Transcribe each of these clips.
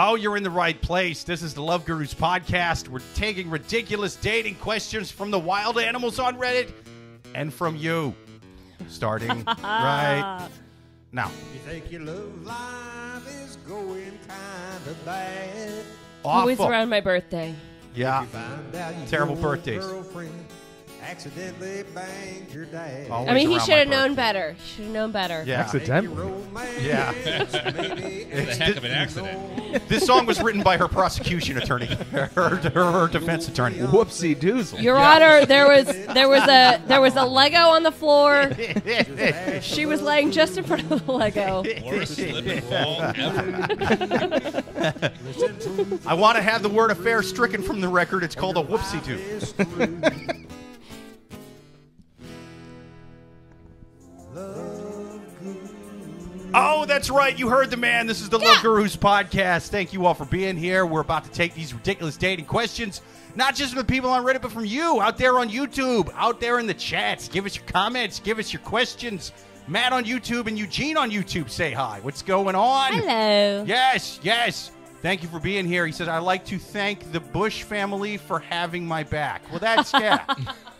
Oh, you're in the right place. This is the Love Gurus podcast. We're taking ridiculous dating questions from the wild animals on Reddit and from you. Starting right now. You think your love life is going kind of bad? Always around my birthday. Yeah. You find out your Terrible birthdays. Girlfriend accidentally banged your dad. Always I mean, he around should have my known birthday. better. He should have known better. Yeah. Accidentally. Yeah. It's a heck of an accident. This song was written by her prosecution attorney, her, her, her defense attorney. Whoopsie doozle. Your Honor, there was there was a there was a Lego on the floor. She was laying just in front of the Lego. Worst slip and fall ever. I want to have the word affair stricken from the record. It's called a whoopsie doo. Oh, that's right. You heard the man. This is the Love Gurus podcast. Thank you all for being here. We're about to take these ridiculous dating questions, not just from the people on Reddit, but from you out there on YouTube, out there in the chats. Give us your comments, give us your questions. Matt on YouTube and Eugene on YouTube say hi. What's going on? Hello. Yes, yes. Thank you for being here. He says, I'd like to thank the Bush family for having my back. Well, that's, yeah.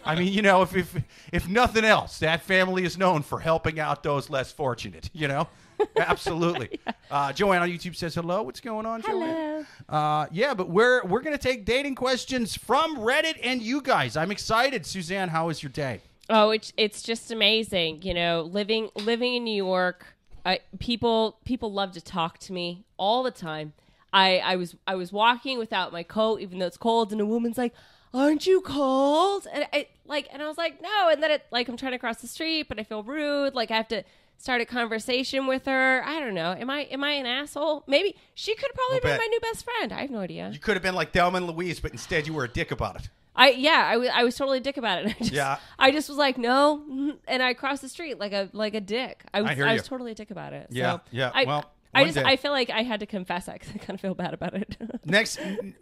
I mean, you know, if, if, if nothing else, that family is known for helping out those less fortunate, you know? Absolutely. uh, Joanne on YouTube says, hello. What's going on, Joanne? Uh, yeah, but we're, we're going to take dating questions from Reddit and you guys. I'm excited. Suzanne, how was your day? Oh, it's it's just amazing. You know, living living in New York, I, people people love to talk to me all the time. I I was I was walking without my coat, even though it's cold, and a woman's like, "Aren't you cold?" And I like, and I was like, "No." And then it like I'm trying to cross the street, but I feel rude. Like I have to start a conversation with her. I don't know. Am I am I an asshole? Maybe she could probably been bit. my new best friend. I have no idea. You could have been like Thelma and Louise, but instead you were a dick about it. I yeah, I was I was totally a dick about it. I just, Yeah. I just was like no, mhm, and I crossed the street like a like a dick. I was I I was totally a dick about it. Yeah, So yeah, I, well, I just day. I feel like I had to confess. that because I kind of feel bad about it. Next,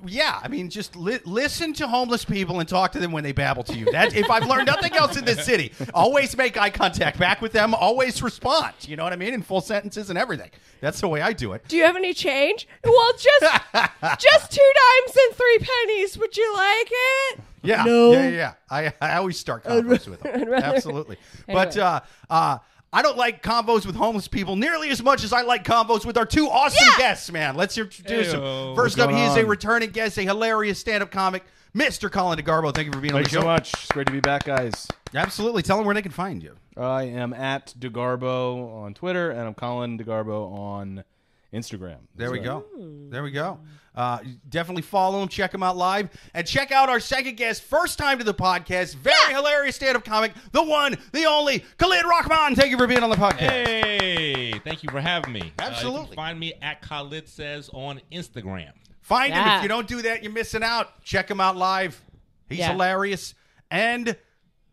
yeah, I mean, just li- listen to homeless people and talk to them when they babble to you. That if I've learned nothing else in this city, always make eye contact back with them. Always respond. You know what I mean? In full sentences and everything. That's the way I do it. Do you have any change? Well, just just two dimes and three pennies. Would you like it? Yeah, No. yeah, yeah. yeah. I I always start conversations with them. Absolutely. But uh, uh, I don't like convos with homeless people nearly as much as I like convos with our two awesome Yeah. guests, man. Let's introduce them. Heyo. First up, he going is a returning guest, a hilarious stand-up comic, Mr. Colin DiGarbo. Thank you for being on the show. so much. It's great to be back, guys. Absolutely. Tell them where they can find you. I am at DiGarbo on Twitter, and I'm Colin DiGarbo on Instagram. There we right. go. There we go. Uh, definitely follow him, check him out live, and check out our second guest, first time to the podcast, very hilarious stand-up comic, the one, the only, Khalid Rahmaan. Thank you for being on the podcast. Hey, thank you for having me. Uh, Absolutely. can find me at Khalid Says on Instagram. Find him. If you don't do that, you're missing out. Check him out live. He's Yeah. hilarious. And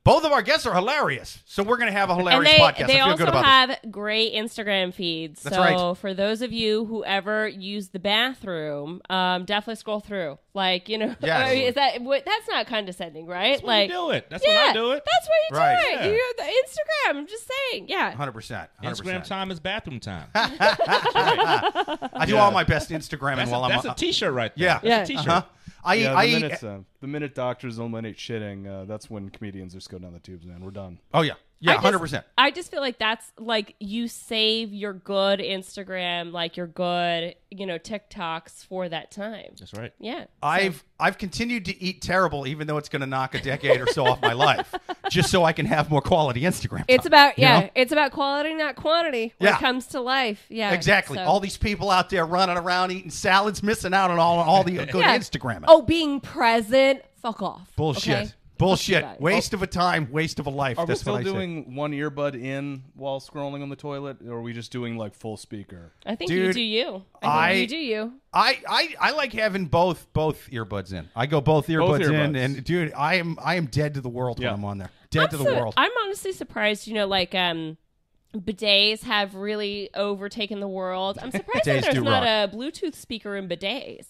both of our guests are hilarious. So we're going to have a And hilarious they podcast. they I feel also good about have great Instagram feeds. That's so right. for those of you who ever use the bathroom, um, definitely scroll through. Like you know, Yes. I mean, is that what- that's not condescending, right? That's like you do it. That's yeah, when I do it. That's why you Right. do it. Yeah. You the Instagram. I'm just saying. Yeah. 100%. 100%. Instagram time is bathroom time. I do Yeah. all my best Instagramming That's, while a, I'm that's a t-shirt right there. Yeah. That's Yeah. a t-shirt. Uh-huh. I, Yeah, the I, minute uh, the minute doctors eliminate shitting, uh, that's when comedians just go down the tubes. Man, we're done. oh, yeah. Yeah, 100%. I just feel like that's like you save your good Instagram, like your good, you know, TikToks for that time. That's right. Yeah. I've I've continued to eat terrible, even though it's going to knock a decade or so off my life, just so I can have more quality Instagram. It's about yeah, know? it's about quality, not quantity when Yeah. it comes to life. Yeah. exactly. so- All these people out there running around eating salads, missing out on all all the good Yeah. Instagram. Oh, being present. Fuck off. bullshit. okay? Bullshit. Fuck you. Waste of a time. Waste of a life. Are That's we still what I say. doing one earbud in while scrolling on the toilet, or are we just doing like full speaker? I think Dude, you do you. I think I- you do you. I, I, I like having both both earbuds in. I go both earbuds, in, earbuds. and dude, I am I am dead to the world Yeah. when I'm on there. Dead to the Also, world. I'm honestly surprised. You know, like um, bidets have really overtaken the world. I'm surprised that there's not rock. a Bluetooth speaker in bidets.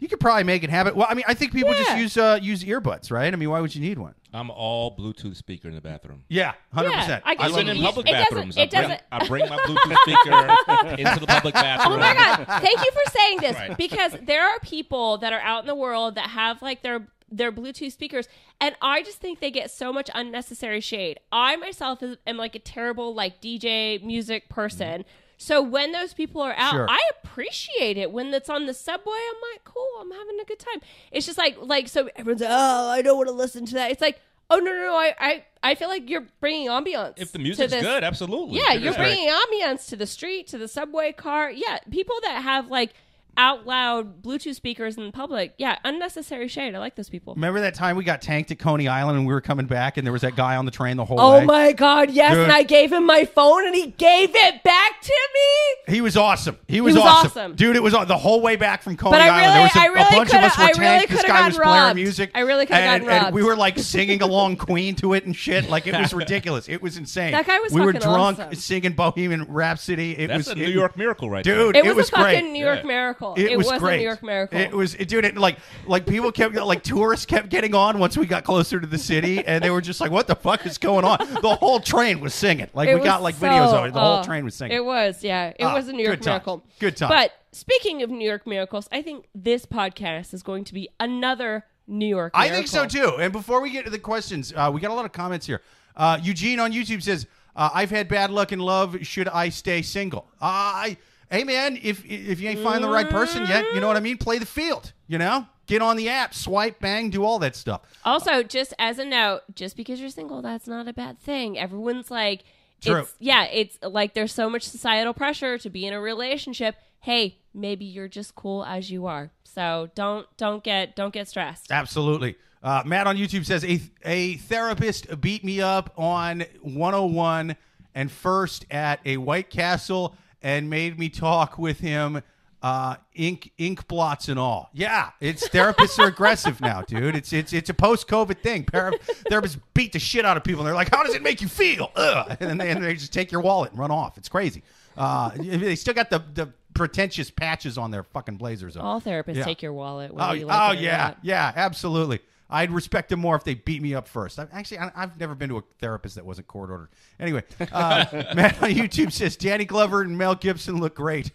You could probably make it happen. Well, I mean, I think people just Yeah. use uh, use earbuds, right? I mean, why would you need one? I'm all Bluetooth speaker in the bathroom. Yeah, hundred Yeah, percent. I can Even see in you- public it doesn't- bathrooms, it I, bring, doesn't- I bring my Bluetooth speaker into the public bathroom. Oh my god! Thank you for saying this Right. because there are people that are out in the world that have like their their Bluetooth speakers, and I just think they get so much unnecessary shade. I myself is, am like a terrible like DJ music person. So when those people are out, Sure. I appreciate it. When it's on the subway, I'm like, cool, I'm having a good time. It's just like like so everyone's like, oh, I don't want to listen to that. It's like, oh no no no, I I, I feel like you're bringing ambiance. If the to music's good, absolutely. Yeah, you're is bringing ambiance to the street, to the subway car. Yeah, people that have like out loud Bluetooth speakers in public. Yeah, unnecessary shade. I like those people. Remember that time we got tanked at Coney Island and we were coming back and there was that guy on the train the whole Oh way? my god, yes, Dude. and I gave him my phone and he gave it back to me. He was awesome. He was, was awesome. awesome. dude. It was on the whole way back from Coney But I Island. there was a, I a really bunch of us were I really tanked. This coulda guy gotten was blaring robbed. music. I really coulda and, gotten and we were like singing along Queen to it and shit. Like it was ridiculous. It was insane. That guy was We were drunk awesome. singing Bohemian Rhapsody. It That's was a New it- York miracle right dude. It, It was, was a fucking great. New York Yeah. miracle. It, was, a great. New York miracle. It was, it, dude. It, like, like people kept like tourists kept getting on once we got closer to the city, and they were just like, "What the fuck is going on?" The whole train was singing. Like It we got like so- videos of it. The whole oh, train was singing. It was, yeah. It Ah, was a New York good miracle. Good time. But speaking of New York miracles, I think this podcast is going to be another New York I think so too. And before we get to the questions, uh, we got a lot of comments here. Uh, Eugene on YouTube says, uh, "I've had bad luck in love. Should I stay single?" Uh, I, hey man, if if you ain't find the right person yet, you know what I mean. Play the field. You know, get on the app, swipe, bang, do all that stuff. Also, just as a note, just because you're single, that's not a bad thing. Everyone's like, True. It's, yeah, it's like there's so much societal pressure to be in a relationship. Hey, maybe you're just cool as you are. So don't don't get don't get stressed. Absolutely. Uh, Matt on YouTube says a a therapist beat me up on 101 and first at a White Castle and made me talk with him. Uh, ink ink blots and all. Yeah, it's therapists are aggressive now, dude. It's it's it's a post COVID thing. Para- therapists beat the shit out of people. And they're like, "How does it make you feel?" Ugh. And then they, and they just take your wallet and run off. It's crazy. Uh, they still got the the pretentious patches on their fucking blazers. All therapists Yeah. take your wallet. Oh, you like oh yeah, not. yeah, absolutely. I'd respect them more if they beat me up first. I, actually, I, I've never been to a therapist that wasn't court ordered. Anyway, uh, Matt on YouTube says Danny Glover and Mel Gibson look great.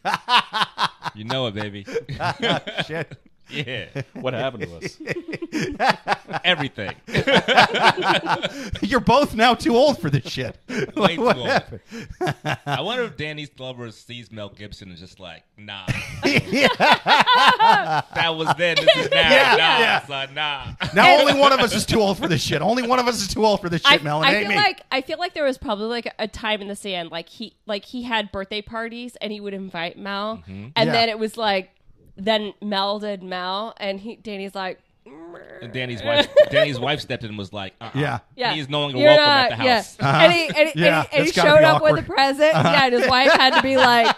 You know it, baby. Shit. Yeah. What happened to us? Everything. You're both now too old for this shit. Way too what old. happened? I wonder if Danny Glover sees Mel Gibson and is just like, nah. that was then. This is now. Yeah, nah, yeah. son, nah. Now only one of us is too old for this shit. Only one of us is too old for this I, shit, Mel. It I feel me. like I feel like there was probably like a time in the sand, like he like he had birthday parties and he would invite Mel, and Mm-hmm. Yeah. then it was like then Mel did Mel, and he Danny's like, And Danny's wife, Danny's wife stepped in and was like, uh-uh. Yeah. yeah, He is no longer You're welcome not- at the house. Yeah, and he and he, and he- Yeah, and he that's gotta showed be up with awkward. the present. Uh-huh. Yeah, and his wife had to be like,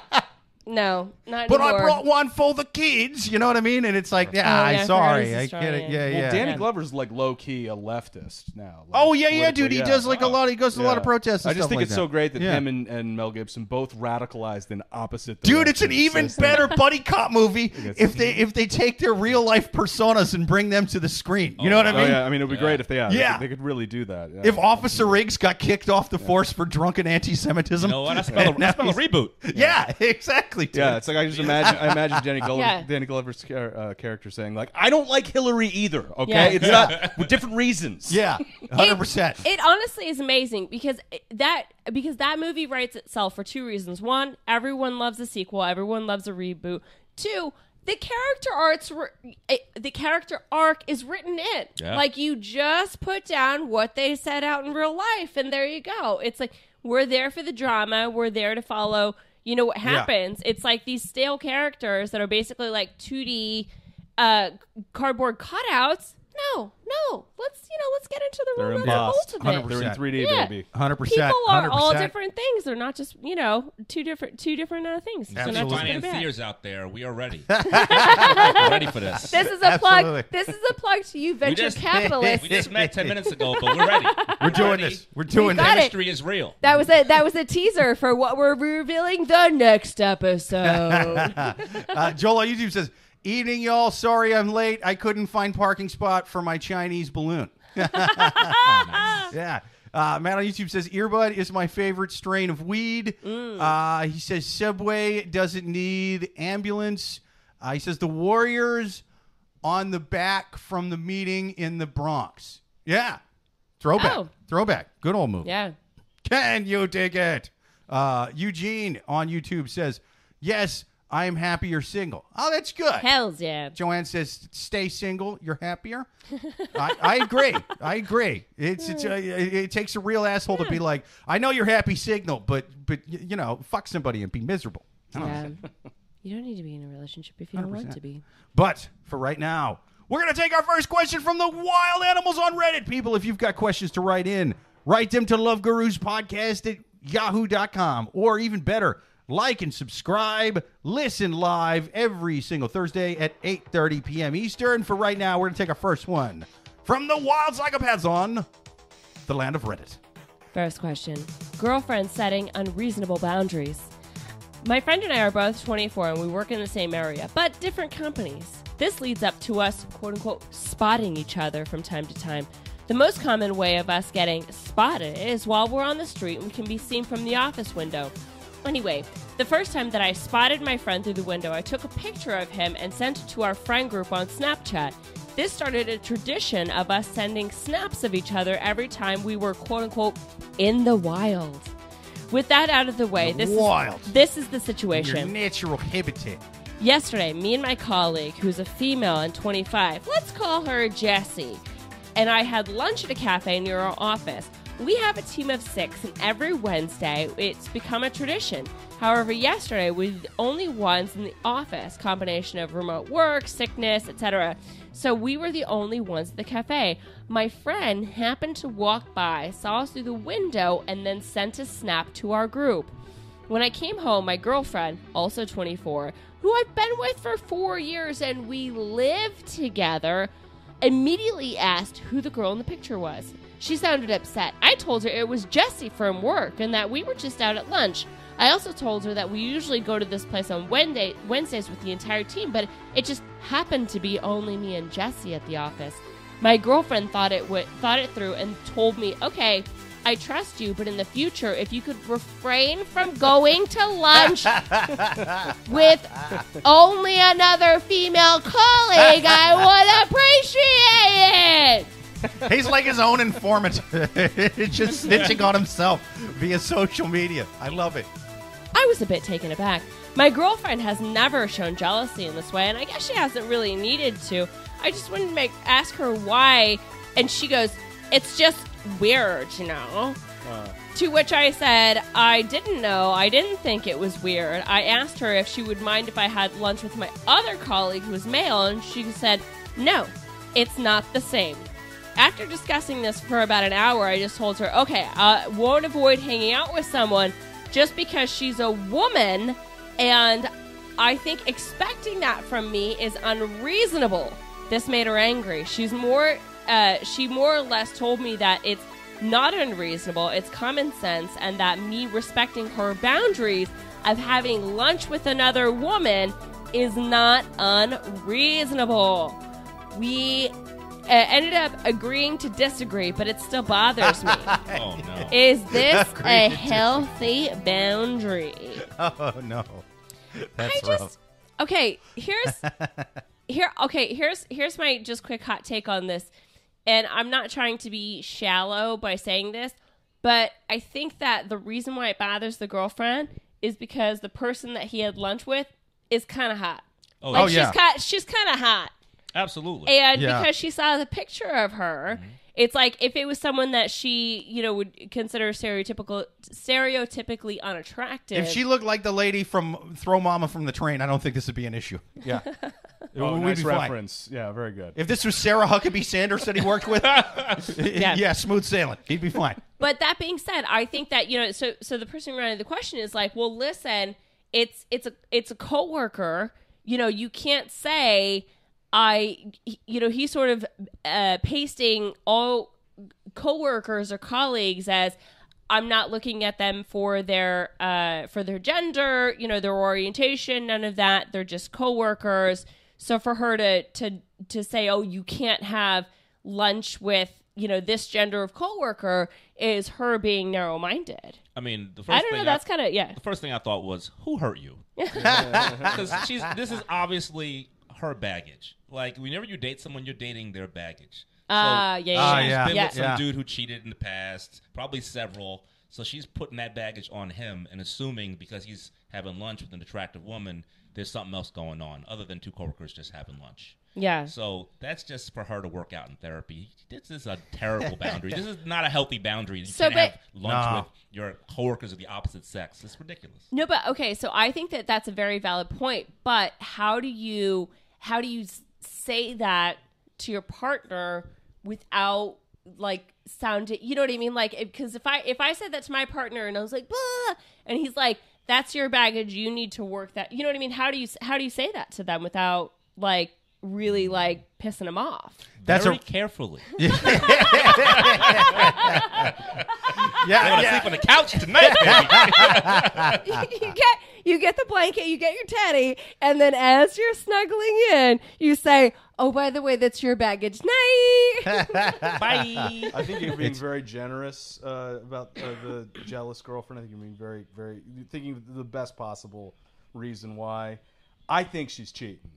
no, not but I brought one for the kids. You know what I mean? And it's like, yeah, Oh, yeah, I I'm sorry. I get it. Yeah, Well, yeah. Danny Glover's like low key a leftist now. like, Oh yeah, yeah, politically, dude. He yeah. does like a lot. He goes to a lot of Yeah. protests. And I just stuff think like it's that. so great that Yeah. him and, and Mel Gibson both radicalized in opposite. Dude, it's an directions. even So it's better buddy cop movie if they if they take their real life personas and bring them to the screen. You know what I mean? Oh mean? yeah, I mean it would be great if they yeah, Yeah. They, could, they could really do that. yeah. If Officer Riggs got kicked off the force for drunken anti-Semitism, You know what? I smell, a, I smell a reboot. yeah, exactly. Dude. yeah, it's like I just imagine I imagine Danny Glover, Yeah. Danny Glover's char- uh, character saying like, "I don't like Hillary either." Okay, Yeah. it's not with different reasons. yeah, hundred percent. It honestly is amazing because it- that because that movie writes itself for two reasons. One, everyone loves a sequel. Everyone loves a reboot. Two, the character arcs were- eh, the character arc is written in. Yeah. Like you just put down what they set out in real life, and there you go. It's like we're there for the drama. We're there to follow. You know what happens? It's like these stale characters that are basically like 2D uh, cardboard cutouts. No, no. Let's you know, let's get into the They're real nuts and bolts embossed. of it. They're in 3D, Yeah. baby. Hundred percent. People are all different things. They're not just you know two different two different uh, things. So not Absolutely. just good or bad. Financiers out there, we are ready. We're ready for this. This is a Absolutely. plug. This is a plug to you, we venture just, capitalists. we just met 10 minutes ago, but we're ready. We're doing ready. this. We're doing got this. it. Chemistry is real. That was a that was a teaser for what we're revealing the next episode. Uh, Joel on YouTube says, Evening, y'all. Sorry I'm late. I couldn't find parking spot for my Chinese balloon. Yeah. Uh, Matt on YouTube says earbud is my favorite strain of weed. Uh, he says Subway doesn't need ambulance. Uh, he says the Warriors on the back from the meeting in the Bronx. Yeah. Throwback. Oh. Throwback. Good old movie. Yeah. Can you dig it? Uh, Eugene on YouTube says, Yes, I am happy you're single. Oh, that's good. Hells yeah. Joanne says, "Stay single. You're happier." I, I agree. I agree. It's, it's uh, it, it takes a real asshole to be like, "I know you're happy, signal, but but you know, fuck somebody and be miserable." I don't know. Yeah. You don't need to be in a relationship if you don't want to be. But for right now, we're gonna take our first question from the wild animals on Reddit. People, if you've got questions to write in, write them to Love Gurus Podcast at yahoo.com, or even better. Like and subscribe. Listen live every single Thursday at 8:30 p.m. Eastern. For right now, we're gonna take our first one from the Wild Psychopaths on the land of Reddit. First question Girlfriend setting unreasonable boundaries. My friend and I are both 24 and we work in the same area, but different companies. This leads up to us, quote unquote, spotting each other from time to time. The most common way of us getting spotted is while we're on the street and we can be seen from the office window. Anyway, the first time that I spotted my friend through the window, I took a picture of him and sent it to our friend group on Snapchat. This started a tradition of us sending snaps of each other every time we were quote unquote in the wild. With that out of the way, this wild. is this is the situation. Your natural habitat. Yesterday, me and my colleague, who's a female and 25, let's call her Jessie, and I had lunch at a cafe near our office. We have a team of six, and every Wednesday it's become a tradition. However, yesterday we were the only ones in the office, combination of remote work, sickness, etc. So we were the only ones at the cafe. My friend happened to walk by, saw us through the window, and then sent a snap to our group. When I came home, my girlfriend, also 24, who I've been with for four years and we live together, immediately asked who the girl in the picture was. She sounded upset. I told her it was Jesse from work and that we were just out at lunch. I also told her that we usually go to this place on Wednesday, Wednesdays with the entire team, but it just happened to be only me and Jesse at the office. My girlfriend thought it w- thought it through and told me, "Okay, I trust you, but in the future, if you could refrain from going to lunch with only another female colleague, I would appreciate it." He's like his own informant, just snitching on himself via social media. I love it. I was a bit taken aback. My girlfriend has never shown jealousy in this way, and I guess she hasn't really needed to. I just wanted to make ask her why, and she goes, "It's just weird, you know." Uh. To which I said, I didn't know. I didn't think it was weird. I asked her if she would mind if I had lunch with my other colleague who was male, and she said, No, it's not the same. After discussing this for about an hour, I just told her, okay, I won't avoid hanging out with someone just because she's a woman, and I think expecting that from me is unreasonable. This made her angry. She's more, uh, she more or less told me that it's not unreasonable, it's common sense, and that me respecting her boundaries of having lunch with another woman is not unreasonable. We ended up agreeing to disagree, but it still bothers me. Oh no. Is this a healthy boundary? Oh no, that's I just okay. Here's here. Okay, here's here's my just quick hot take on this, and I'm not trying to be shallow by saying this, but I think that the reason why it bothers the girlfriend is because the person that he had lunch with is kind of hot. Oh, Like Oh, yeah. she's kind she's kind of hot, absolutely. and Yeah. because she saw the picture of her. Mm-hmm. It's like if it was someone that she, you know, would consider stereotypical, stereotypically unattractive. If she looked like the lady from Throw Mama from the Train, I don't think this would be an issue. Yeah, Oh, We'd nice be fine. reference. Yeah, very good. If this was Sarah Huckabee Sanders that he worked with, yeah. smooth sailing. He'd be fine. But that being said, I think that you know, so so the person running the question is like, well, listen, it's it's a it's a coworker. You know, you can't say I, you know, he's sort of uh, pasting all coworkers or colleagues as I'm not looking at them for their uh, for their gender, you know, their orientation, none of that. They're just coworkers. So for her to to to say, "Oh, you can't have lunch with you know this gender of coworker," is her being narrow minded. I mean, the first I don't know. That's kind of yeah. the first thing I thought was, who hurt you? Because she's this is obviously her baggage. Like whenever you date someone, you're dating their baggage. Ah, yeah, yeah, Ah, yeah. She's yeah. been Yeah. with some Yeah. dude who cheated in the past, probably several. So she's putting that baggage on him and assuming because he's having lunch with an attractive woman, there's something else going on other than two coworkers just having lunch. Yeah. So that's just for her to work out in therapy. This is a terrible boundary. This is not a healthy boundary. You So, can't but- have lunch No. with your coworkers of the opposite sex. It's ridiculous. No, but okay, so I think that that's a very valid point. But how do you how do you say that to your partner without like sounding? You know what I mean? Like, because if I if I said that to my partner and I was like, and he's like, "That's your baggage. You need to work that." You know what I mean? How do you how do you say that to them without like really like pissing them off? That's Very a carefully. yeah, I'm gonna yeah. sleep on the couch tonight, baby. you get you get the blanket, you get your teddy, and then as you're snuggling in, you say, "Oh, by the way, that's your baggage night." Bye. I think you're being very generous uh, about uh, the jealous girlfriend. I think you're being very, very thinking the best possible reason why. I think she's cheating.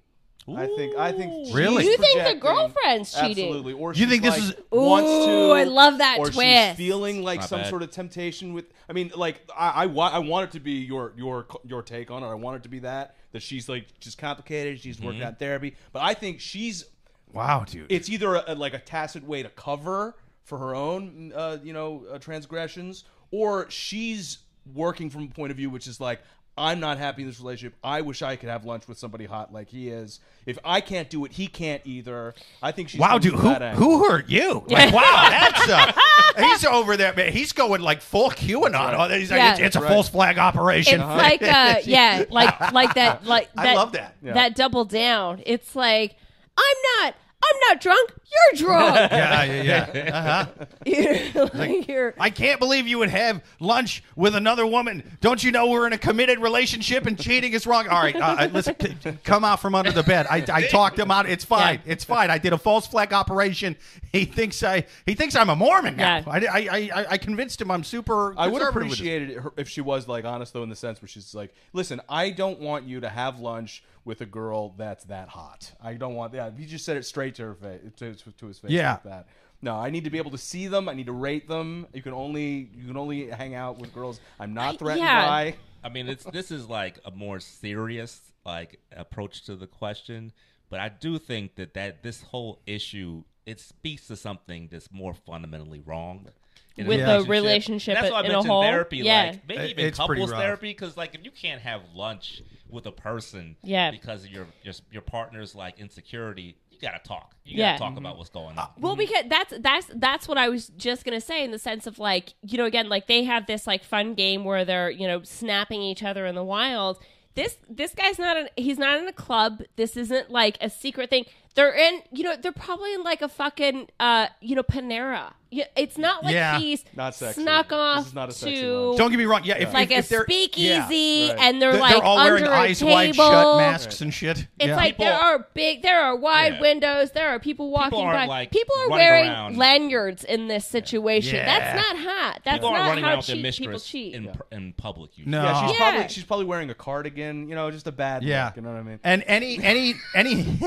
I think. I think. she's Really? You think the projecting- girlfriend's cheating? Absolutely. Or You she's think this like, is- wants Ooh, to? I love that or twist. she's feeling like Not some bad. sort of temptation with. I mean, like I, I want. I want it to be your your your take on it. I want it to be that that she's like just complicated. She's working Mm-hmm. out therapy, but I think she's Wow, dude. it's either a, like a tacit way to cover for her own uh, you know uh, transgressions or she's working from a point of view which is like i'm not happy in this relationship i wish i could have lunch with somebody hot like he is if i can't do it he can't either i think she's Wow, dude, who who hurt you? Like, wow, that's uh, he's over there, man. He's going like full QAnon. Oh, He's like, Yeah. it's, it's a Right. false flag operation. It's like uh yeah, like like that like I that, love that. Yeah. that double down. It's like I'm not I'm not drunk. You're drunk. yeah, yeah, yeah. Uh-huh. You're- like, you're- I can't believe you would have lunch with another woman. Don't you know we're in a committed relationship and cheating is wrong? All right, uh, listen, c- c- come out from under the bed. I, I talked him out. It's fine. It's fine. I did a false flag operation. He thinks I he thinks I'm a Mormon now. Yeah. I, I, I, I convinced him I'm super. I would have conservative with this. appreciated it if she was like honest though, in the sense where she's like, "Listen, I don't want you to have lunch with a girl that's that hot. I don't want that." He just said it straight to her face, to, to his face, Yeah. like that. No, I need to be able to see them. I need to rate them. You can only you can only hang out with girls I'm not threatened yeah. by. I mean, it's this is like a more serious like approach to the question, but I do think that that this whole issue it speaks to something that's more fundamentally wrong. In a With the relationship That's why I in a mentioned whole- therapy, yeah. like maybe It- even it's pretty couples rough. therapy, because like if you can't have lunch with a person, Yeah. because of your your your partner's like insecurity, you gotta talk. You Yeah. gotta talk mm-hmm. about what's going uh, on. Well, mm-hmm. because that's that's that's what I was just gonna say in the sense of like you know again like they have this like fun game where they're you know snapping each other in the wild. This this guy's not an he's not in a club. This isn't like a secret thing. They're in you know they're probably in like a fucking uh you know Panera. It's not like Yeah. he's Not sexy. snuck This off is not a sexy to lunch. Don't get me wrong. Yeah, if, like if, a if they're, speakeasy yeah. Right. and they're, They're, like all under wearing a eyes table. wide shut masks and shit. It's yeah. like there are big, there are wide Yeah. windows. There are people walking aren't, by. like, people are wearing around. lanyards in this situation. Yeah. That's not hot. That's People aren't running how around with cheat, people cheat. in in public. Usually. No. Yeah, she's Yeah. probably she's probably wearing a cardigan. You know, just a bad Yeah. look. You know what I mean? And any any any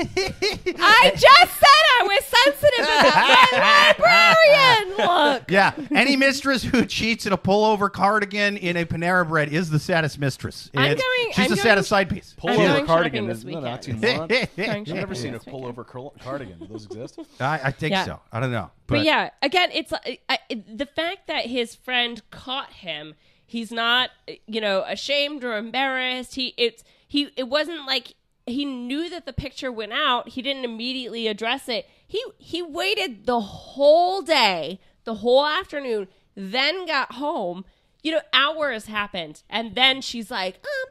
I just said I was sensitive about my librarian look. yeah, any mistress who cheats in a pullover cardigan in a Panera Bread is the saddest mistress. I'm It's- going- She's I'm the going- saddest side piece. I'm Pullover going cardigan shopping is this no, weekend. oxymoron. Going I've never seen a this weekend. pullover cur- cardigan. Do those exist? I, I think Yeah. so. I don't know, But, yeah, again, it's I, I, the fact that his friend caught him. He's not, you know, ashamed or embarrassed. He it's he. It wasn't like he knew that the picture went out. He didn't immediately address it. He he waited the whole day, the whole afternoon, then got home. You know, hours happened, and then she's like, "Oh,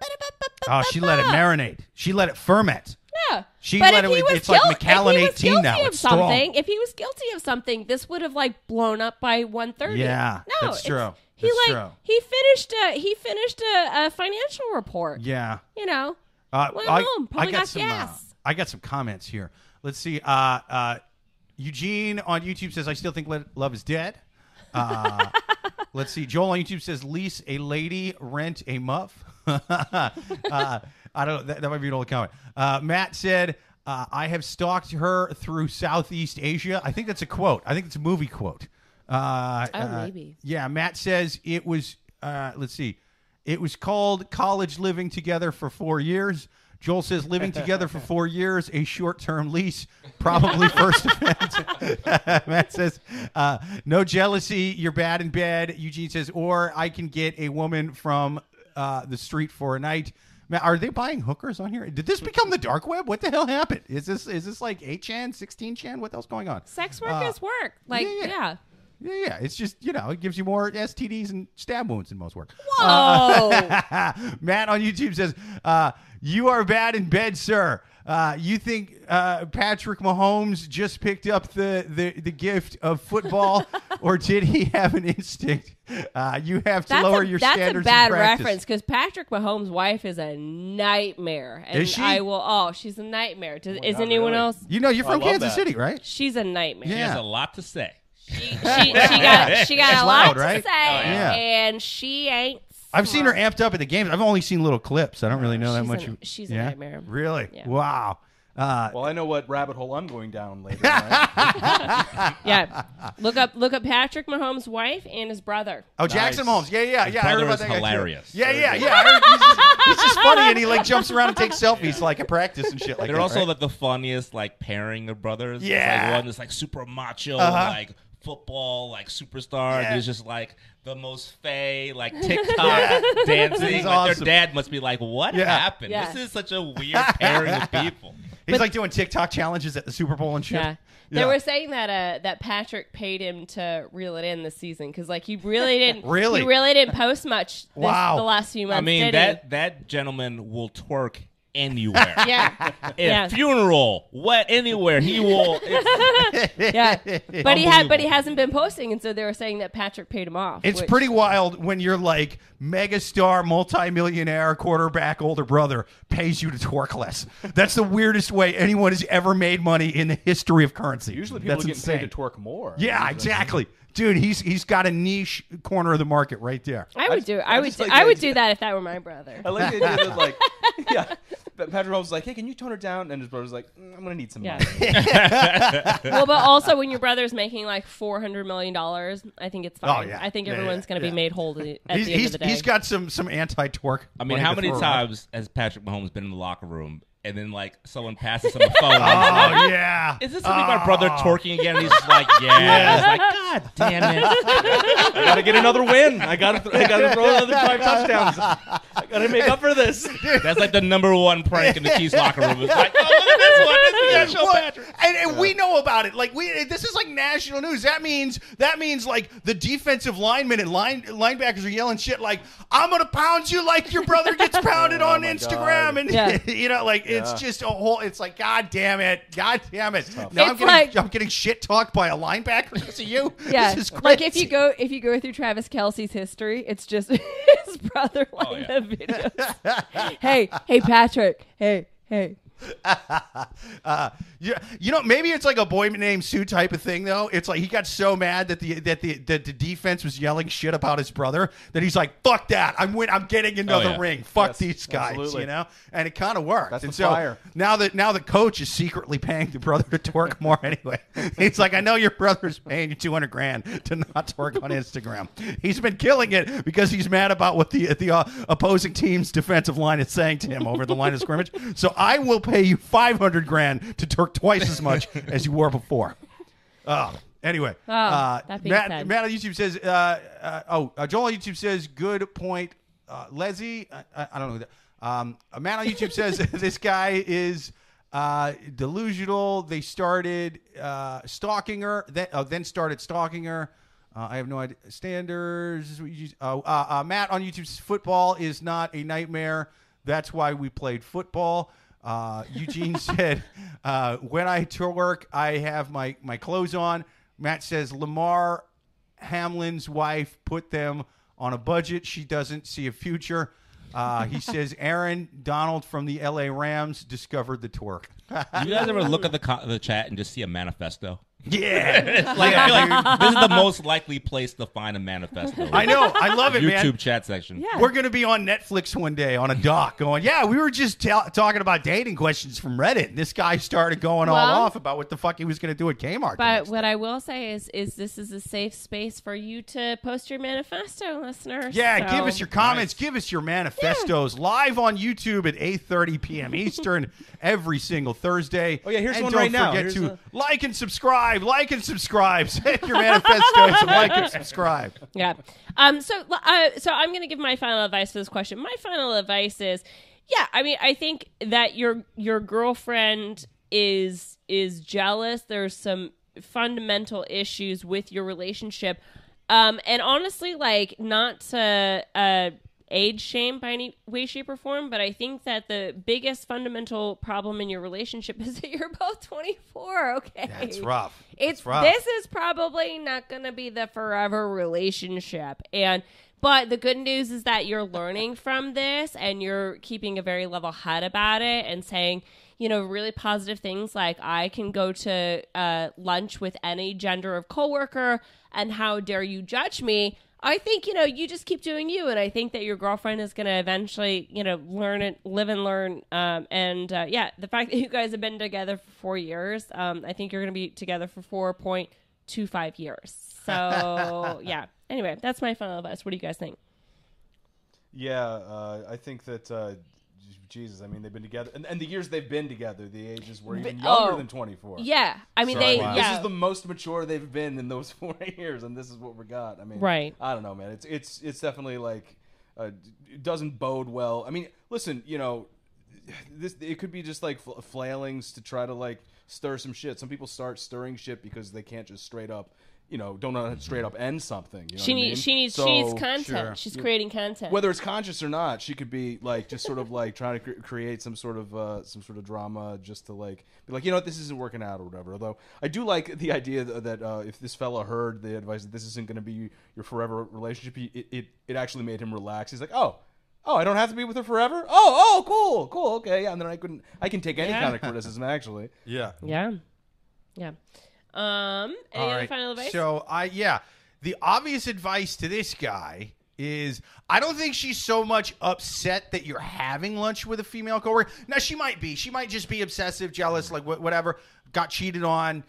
Oh, she let it marinate. She let it ferment. Yeah. She but let if it- he was it's like guil- if Macallan he was 18 guilty now. Of something, if he was guilty of something, this would have like blown up by 1.30. Yeah, no, that's it's- true. He That's like true. he finished a he finished a, a financial report. Yeah. You know, Uh, went I, I probably got got some. Uh, gas. I got some comments here. Let's see. Uh, uh, Eugene on YouTube says, "I still think love is dead." Uh, let's see. Joel on YouTube says, "Lease a lady, rent a muff." uh, I don't. That, that might be an old comment. Uh, Matt said, uh, "I have stalked her through Southeast Asia." I think that's a quote. I think it's a movie quote. Uh, Oh, maybe. Yeah, Matt says it was. Uh, let's see. It was called college living together for four years. Joel says living together for four years, a short-term lease, probably first offense. Matt says uh, no jealousy, you're bad in bed. Eugene says, or I can get a woman from uh, the street for a night. Matt, are they buying hookers on here? Did this become the dark web? What the hell happened? Is this is this like eight chan, sixteen chan? What the hell's going on? Sex work Uh, is work. Like, yeah, yeah. yeah. Yeah, yeah. It's just you know, it gives you more STDs and stab wounds in most work. Whoa. Matt on YouTube says, uh, "You are bad in bed, sir. Uh, you think uh, Patrick Mahomes just picked up the, the, the gift of football, or did he have an instinct? Uh, you have to That's, lower a, your that's a standards. in bad reference because Patrick Mahomes' wife is a nightmare, and Is she? I will. Oh, she's a nightmare. Does, is God, anyone really? else? You know, you're from Kansas that. City, right? She's a nightmare. She has a lot to say. She, she, she got she got It's a loud, lot right? to say, yeah. and she ain't. I've seen her smart. amped up at the games. I've only seen little clips. I don't really know that She's much. a- of- she's a nightmare. Really? Yeah. Wow. Uh, Well, I know what rabbit hole I'm going down later. Right? Yeah, look up look up Patrick Mahomes' wife and his brother. Oh, Jackson Nice. Mahomes. Yeah, yeah, His yeah. I heard brother about is that guy, too. hilarious. Yeah, yeah, yeah. I heard he's, just, he's just funny, and he like jumps around and takes selfies like at practice and shit like They're that. also right? like the funniest like pairing of brothers. It's, Yeah. like one that's like super macho, Uh-huh. like football, like superstar. Yeah. And he's just like the most fey, like TikTok dancing. He's Like awesome. their dad must be like, "What Yeah. happened? Yeah. This is such a weird pairing of people." he's like doing TikTok challenges at the Super Bowl and shit. Yeah. They were saying that uh, that Patrick paid him to reel it in this season because like he really didn't Really? he really didn't post much this, Wow. the last few months. I mean did that that gentleman will twerk anywhere. yeah At Yeah. funeral, what anywhere he will. yeah but he had but he hasn't been posting and so they were saying that Patrick paid him off. It's which- pretty wild when you're like megastar, multimillionaire quarterback older brother pays you to twerk less. That's the weirdest way anyone has ever made money in the history of currency. Usually people That's are getting insane. paid to twerk more. Yeah, exactly. Dude, he's he's got a niche corner of the market right there. I would do I would just do, like I would idea- do that if that were my brother. I like the idea that like, yeah, but Patrick Mahomes is like, hey, can you tone her down? And his brother's like, "Mm, I'm gonna need some Yeah. money. well, but also when your brother's making like four hundred million dollars, I think it's fine. Oh, yeah. I think Yeah, everyone's yeah, going to yeah. be made whole at the at He's, the end he's, of the day. he's got some some anti-torque. I mean, how many times has Patrick Mahomes been in the locker room and then like someone passes him a phone? and like, Oh yeah. Is this gonna be my brother oh. twerking again? And he's just like, yeah. It's like, God damn it. I gotta get another win. I gotta, th- I gotta throw another five touchdowns. I gotta make up for this. That's like the number one prank in the Chiefs locker room. It's like, oh, look at this one. This is gonna show Patrick. And, and we know about it. Like we, this is like national news. That means that means like the defensive linemen and line linebackers are yelling shit like, "I'm gonna pound you like your brother gets pounded Oh on Instagram," God. and Yeah. you know, like it's just a whole. It's like, God damn it, God damn it. Now I'm It's getting like- I'm getting shit talked by a linebacker because of you. yeah, this is crazy. like if you go if you go through Travis Kelce's history, it's just his brother oh, playing yeah. the videos. hey, hey, Patrick. Hey, hey. Uh, you, you know, maybe it's like a boy named Sue type of thing, though. It's like he got so mad that the that the that the defense was yelling shit about his brother that he's like, "Fuck that! I'm win. I'm getting another yeah. ring. Fuck Yes, these guys." absolutely. You know, and it kind of worked. That's and so fire. now that now the coach is secretly paying the brother to twerk more anyway. He's like, "I know your brother's paying you 200 grand to not twerk on Instagram. He's been killing it because he's mad about what the the uh, opposing team's defensive line is saying to him over the line of scrimmage. So I will pay you 500 grand to twerk twice as much as you were before. Oh, anyway. Oh, uh, that being Matt, said. Matt on YouTube says, uh, uh, oh, uh, Joel on YouTube says, good point. Uh, Leslie, I, I, I don't know. Who that, um, uh, Matt on YouTube says, this guy is uh, delusional. They started uh, stalking her, then, uh, then started stalking her. Uh, I have no idea. Standards. Uh, uh, uh, Matt on YouTube says, football is not a nightmare. That's why we played football. Uh, Eugene said, uh, when I tour work, I have my, my clothes on. Matt says, Lamar Hamlin's wife put them on a budget. She doesn't see a future. Uh, he says Aaron Donald from the L.A. Rams discovered the twerk. You guys ever look at the co- the chat and just see a manifesto? Yeah, Like, I feel like this is the most likely place to find a manifesto. I know. I love it, YouTube man. chat section. Yeah. We're going to be on Netflix one day on a doc going, yeah, we were just ta- talking about dating questions from Reddit. This guy started going all off about what the fuck he was going to do at Kmart. the But next what I will say is, is this is a safe space for you to post your manifesto, listeners. Yeah, So- give us your comments, give us your manifestos live on YouTube at 8:30 p.m. Eastern every single Thursday. Oh, yeah, here's and one don't right now. forget Here's to a- like and subscribe, like and subscribe. Send your manifestos and like and subscribe. Yeah. Um. So, uh, so I'm going to give my final advice for this question. My final advice is, yeah. I mean, I think that your your girlfriend is is jealous. There's some fundamental issues with your relationship. Um. And honestly, like, not to uh age shame by any way, shape, or form, but I think that the biggest fundamental problem in your relationship is that you're both 24. Okay. That's rough. It's That's rough. this is probably not going to be the forever relationship. And but the good news is that you're learning from this and you're keeping a very level head about it and saying, you know, really positive things like I can go to uh, lunch with any gender of coworker and how dare you judge me. I think, you know, you just keep doing you. And I think that your girlfriend is going to eventually, you know, learn it, live and learn. Um, and uh, yeah, the fact that you guys have been together for four years, um, I think you're going to be together for 4.25 years. So yeah. Anyway, that's my final advice. What do you guys think? Yeah, uh, I think that uh, Jesus. I mean, they've been together, and, and the years they've been together, the ages were even younger oh, than twenty four. Yeah. I mean, So, they, yeah. This is the most mature they've been in those four years, and this is what we got. I mean, Right. I don't know, man. It's it's it's definitely like uh, it doesn't bode well. I mean, listen, you know, this it could be just like flailings to try to like stir some shit. Some people start stirring shit because they can't just straight up, you know, don't know how to straight up end something. You know she what I needs mean? she needs So- she needs content. sure. She's creating content. whether it's conscious or not, she could be like just sort of like trying to cre- create some sort of uh, some sort of drama just to like be like you know what this isn't working out or whatever. Although I do like the idea that, that uh, if this fella heard the advice that this isn't going to be your forever relationship, he, it, it it actually made him relax. He's like, oh. Oh, I don't have to be with her forever. Oh, oh, cool, cool, okay, yeah. And then I couldn't, I can take any Yeah. kind of criticism. Actually, Yeah. yeah. Yeah. Um any All other right. final advice? So I yeah, the obvious advice to this guy is I don't think she's so much upset that you're having lunch with a female coworker. Now she might be. She might just be obsessive, jealous, like wh- whatever. Got cheated on,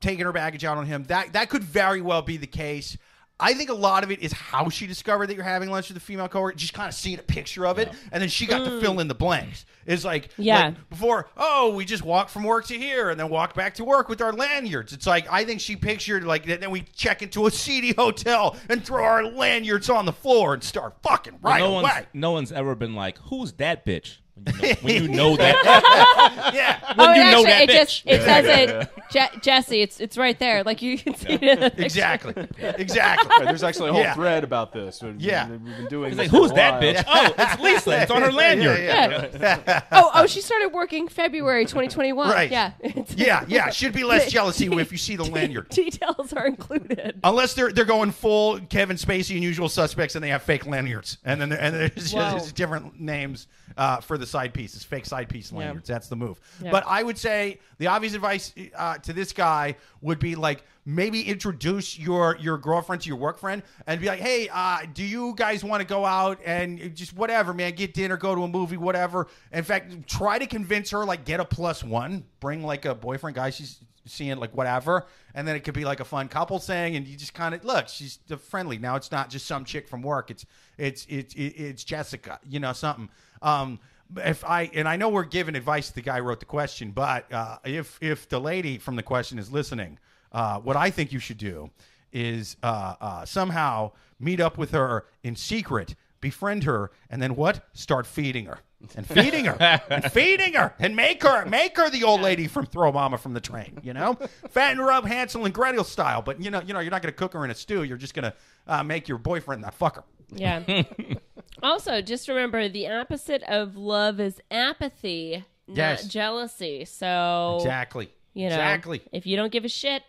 taking her baggage out on him. That that could very well be the case. I think a lot of it is how she discovered that you're having lunch with a female coworker. Just kind of seeing a picture of it, and then she got to hmm. fill in the blanks. It's like, Yeah. like, before, oh, we just walked from work to here and then walk back to work with our lanyards. It's like I think she pictured like that. Then we check into a seedy hotel and throw our lanyards on the floor and start fucking right no one's away. no one's ever been like, "Who's that bitch?" When you know, when you know that, yeah, oh, you it know that it just bitch. it says it, Je- Jesse. It's it's right there. Like you can see it. In the picture. exactly, exactly. Right, there's actually a whole Yeah. thread about this. We've, Yeah. we've been doing. he's this like, "Who's that while. bitch?" Oh, it's Lisa. It's on her lanyard. Yeah, Yeah. oh, oh, she started working February 2021. Right. Yeah. yeah, yeah. Should be less jealousy if you see the lanyard. Details are included. Unless they're they're going full Kevin Spacey and Usual Suspects, and they have fake lanyards, and then and there's Whoa. just different names uh, for the side pieces, fake side piece lanyards. That's the move. But I would say the obvious advice uh, to this guy would be like maybe introduce your your girlfriend to your work friend and be like, hey, uh, do you guys want to go out and just whatever, man, get dinner, go to a movie, whatever. In fact, try to convince her like get a plus one, bring like a boyfriend guy she's seeing like whatever and then it could be like a fun couple thing and you just kind of look she's friendly now it's not just some chick from work it's it's it's it's jessica you know something um if i and i know we're giving advice to the guy who wrote the question but uh if if the lady from the question is listening uh what i think you should do is uh, uh somehow meet up with her in secret befriend her and then what? Start feeding her. And feeding her. And feeding her. And make her make her the old lady from throw mama from the train you know? Fatten her up hansel and gretel style. But you know you know you're not going to cook her in a stew. You're just going to uh, make your boyfriend that fucker Yeah. also, just remember the opposite of love is apathy, not Yes. jealousy. So exactly you know, exactly if you don't give a shit,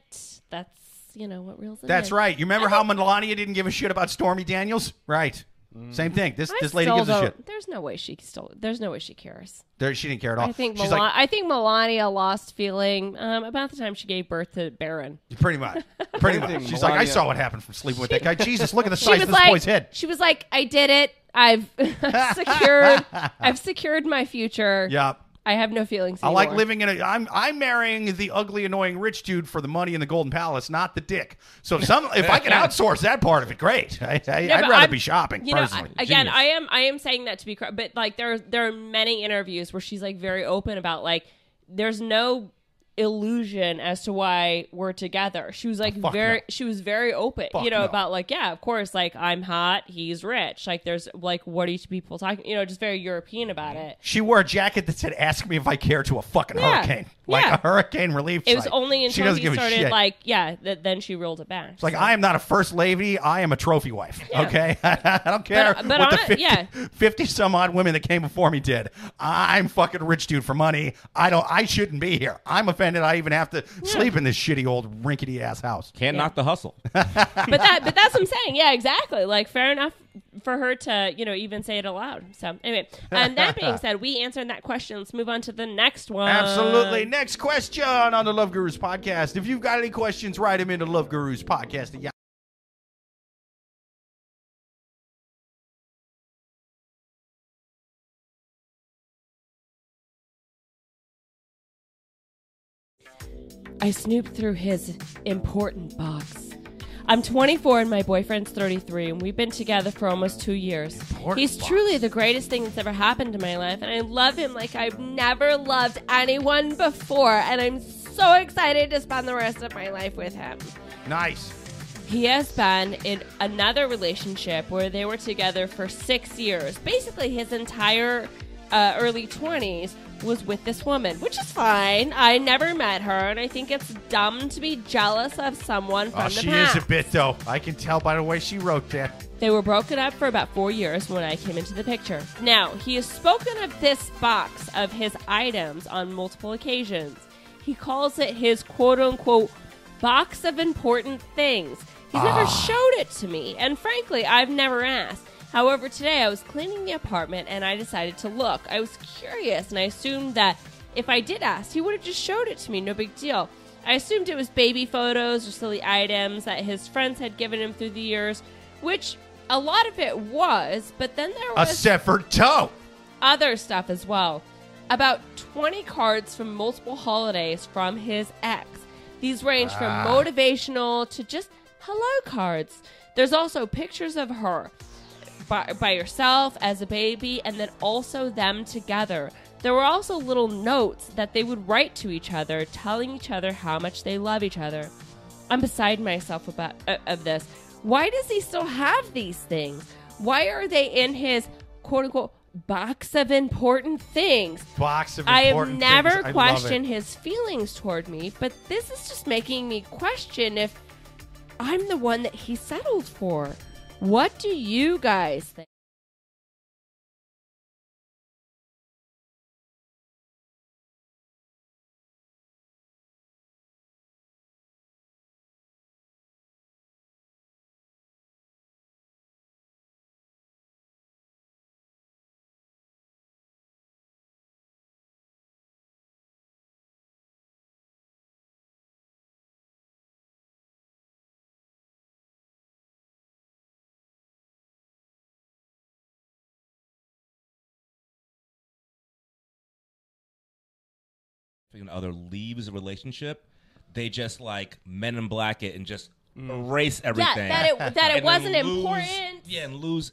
that's you know what real. that's right you remember how melania didn't give a shit about stormy daniels right Same thing. This I this lady gives a shit. There's no way she still. There's no way she cares. There, she didn't care at all. I think she's Mel- like I think Melania lost feeling um, about the time she gave birth to Barron. pretty much, pretty much. thing, She's like, I Melania- saw what happened from sleeping with that guy. Jesus, look at the size of this like, boy's head. she was like, I did it. I've secured. I've secured my future. Yeah. I have no feelings. I like living in a. I'm I'm marrying the ugly, annoying rich dude for the money in the Golden Palace, not the dick. So if some, if I can outsource that part of it, great. I, I, No, I'd rather I'm- be shopping You know, personally. I, again, Genius. I am I am saying that to be correct, but like there there are many interviews where she's like very open about like there's no illusion as to why we're together. She was like fuck very no. she was very open, Fuck you know, no. about like yeah, of course, like I'm hot, he's rich. Like there's like what are you people talking, you know, just very European about mm-hmm. it. she wore a jacket that said "Ask me if I care" to a fucking Yeah. hurricane, like Yeah. a hurricane relief. It was site. only she until doesn't he give a started shit. like yeah, th- then she rolled it back. It's like I am not a first lady. I am a trophy wife. Okay, I don't care but what the 50, yeah. 50 some odd women that came before me did. I'm fucking rich dude for money. I don't. I shouldn't be here. I'm offended. I even have to sleep in this shitty old rinkety ass house. Can't Yeah. knock the hustle. but that but that's what I'm saying. Yeah, exactly. Like fair enough for her to, you know, even say it aloud. So anyway, and that being said, we answered that question. Let's move on to the next one. Absolutely. Next question on the Love Gurus podcast. If you've got any questions, write them into Love Gurus podcast. at Yahoo. I snooped through his important box. I'm 24 and my boyfriend's 33, and we've been together for almost two years. He's box. truly the greatest thing that's ever happened to my life, and I love him like I've never loved anyone before, and I'm so excited to spend the rest of my life with him. Nice. He has been in another relationship where they were together for six years. Basically, his entire uh, early 20s was with this woman, which is fine. I never met her, and I think it's dumb to be jealous of someone from Oh, the she past. is a bit though. I can tell by the way she wrote that. They were broken up for about four years when I came into the picture. Now, he has spoken of this box of his items on multiple occasions. He calls it his quote unquote box of important things. He's never ah. showed it to me, and frankly, I've never asked. However, today I was cleaning the apartment and I decided to look. I was curious and I assumed that if I did ask, he would have just showed it to me, no big deal. I assumed it was baby photos or silly items that his friends had given him through the years, which a lot of it was, but then there was. A severed toe. other stuff as well. About 20 cards from multiple holidays from his ex. These range from ah. motivational to just hello cards. There's also pictures of her by, by herself as a baby and then also them together. There were also little notes that they would write to each other, telling each other how much they love each other. I'm beside myself about uh, of this. Why does he still have these things? Why are they in his quote unquote box of important things? Box of I have important never things. I love questioned his feelings toward me, but this is just making me question if I'm the one that he settled for. What do you guys think? Significant other leaves a relationship, they just like men in black it and just mm. erase everything. that it- that it And then wasn't lose- important. Yeah, and lose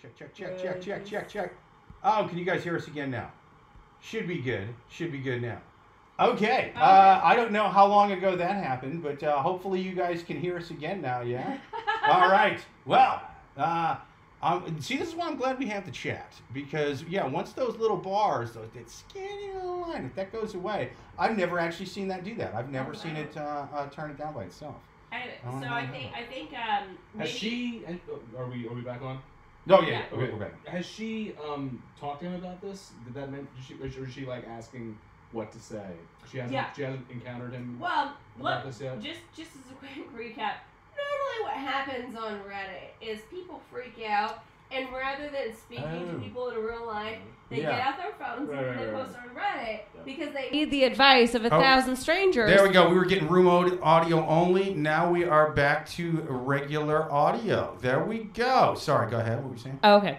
Check, check, check, check, check, check, check. Oh, can you guys hear us again now? Should be good. Should be good now. Okay. Uh, I don't know how long ago that happened, but uh, hopefully you guys can hear us again now. Yeah. All right. Well, uh, um, see, this is why I'm glad we have the chat because yeah, once those little bars, those that skinny little line, if that goes away, I've never actually seen that do that. I've never seen it uh, uh, turn it down by itself. Anyway, Oh, so no, I think I think um, Has she? Are we? Are we back on? No, yeah, Yeah. yeah. Okay, okay. Has she um talked to him about this? Did that mean? Did she, or is she like asking what to say? She hasn't. Yeah. She hasn't encountered him. Well, about look, this yet? just just as a quick recap. Normally, what happens on Reddit is people freak out, and rather than speaking to Oh. people in real life, they Yeah. get out their phones Right, and right, they right, post on Reddit Yeah. because they need the advice of a Oh. thousand strangers. There we go. We were getting room aud- audio only. Now we are back to regular audio. There we go. Sorry, go ahead. What were you saying? Oh, okay.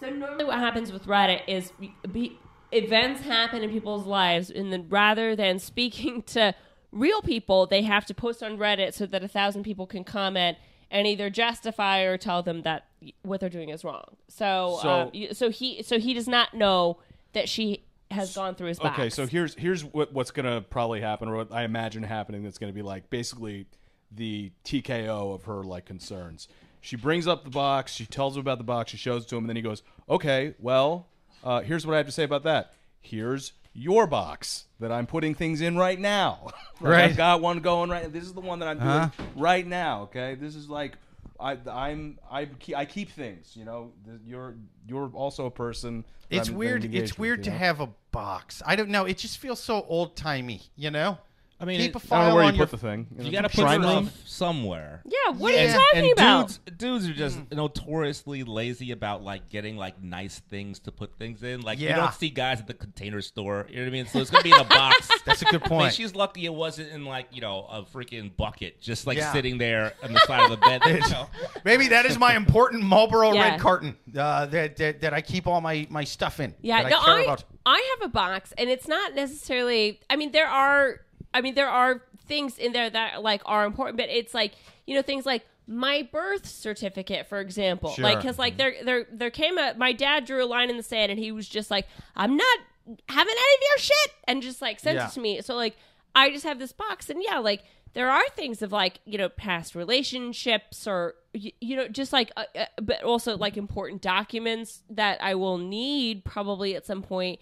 So normally what happens with Reddit is be, be, events happen in people's lives, and then rather than speaking to real people, they have to post on Reddit so that a thousand people can comment and either justify or tell them that what they're doing is wrong. So, So- um, so he so he does not know that she has gone through his box. Okay, so here's here's what, what's gonna probably happen, or what I imagine happening. That's gonna be like basically the TKO of her like concerns. She brings up the box. She tells him about the box. She shows it to him, and then he goes, "Okay, well, uh, here's what I have to say about that. Here's your box that I'm putting things in right now. Like, Right. I've got one going right. This is the one that I'm doing Uh-huh. right now. Okay, this is like." I, I'm I keep, I keep things, you know. You're you're also a person. It's I'm- weird. It's with, weird you to know? have a box. I don't know. It just feels so old timey. You know. I mean, keep it- a I don't know where on you your. put the thing. You know, got to put Shrine stuff room? somewhere. yeah, what Yeah. are you talking and about? dudes, dudes are just notoriously lazy about like getting like nice things to put things in. Like you Yeah. don't see guys at the container store. You know what I mean? So it's gonna be in a box. That's a good I mean, point. she's lucky it wasn't in like you know a freaking bucket, just like Yeah. sitting there on the side of the bed. you know? Maybe that is my important Marlboro Yeah. red carton uh, that, that that I keep all my, my stuff in. Yeah, that no, I care I about. I have a box, and it's not necessarily. I mean, there are. I mean, there are things in there that like are important, but it's like you know things like my birth certificate, for example. Sure. Like, because like there there there came a my dad drew a line in the sand, and he was just like, I'm not having any of your shit, and just like sent Yeah. it to me. So like, I just have this box, and yeah, like there are things of like you know past relationships or you, you know just like uh, uh, but also like important documents that I will need probably at some point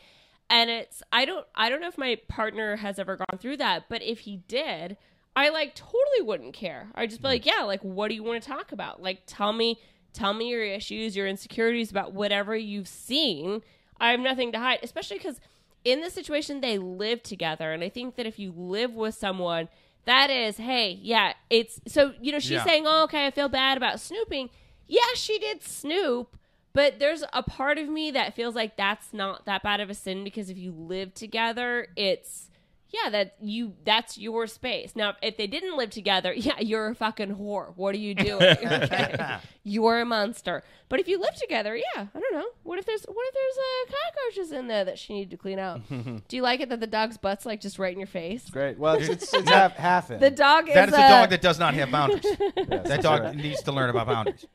and it's I don't I don't know if my partner has ever gone through that but if he did I like totally wouldn't care. I'd just be like yeah like what do you want to talk about? Like tell me tell me your issues your insecurities about whatever you've seen. I have nothing to hide especially because in this situation they live together and I think that if you live with someone that is hey yeah it's so you know she's Yeah. saying oh okay I feel bad about snooping. Yeah she did snoop but there's a part of me that feels like that's not that bad of a sin because if you live together, it's yeah, that you that's your space. Now, if they didn't live together, yeah, you're a fucking whore. What are you doing? Okay. You're a monster. But if you live together, yeah, I don't know. What if there's what if there's uh, cockroaches in there that she needed to clean out? Do you like it that the dog's butt's like just right in your face? Great. Well, it's, it's, it's half, half in. The dog is That is a uh, dog that does not have boundaries. Yes, that dog sure. needs to learn about boundaries.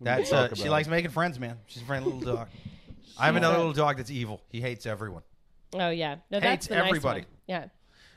That's uh, she likes making friends, man. She's a friendly little dog. I have another little dog that's evil. He hates everyone. Oh yeah, no, Hates that's the nice everybody. one. Yeah.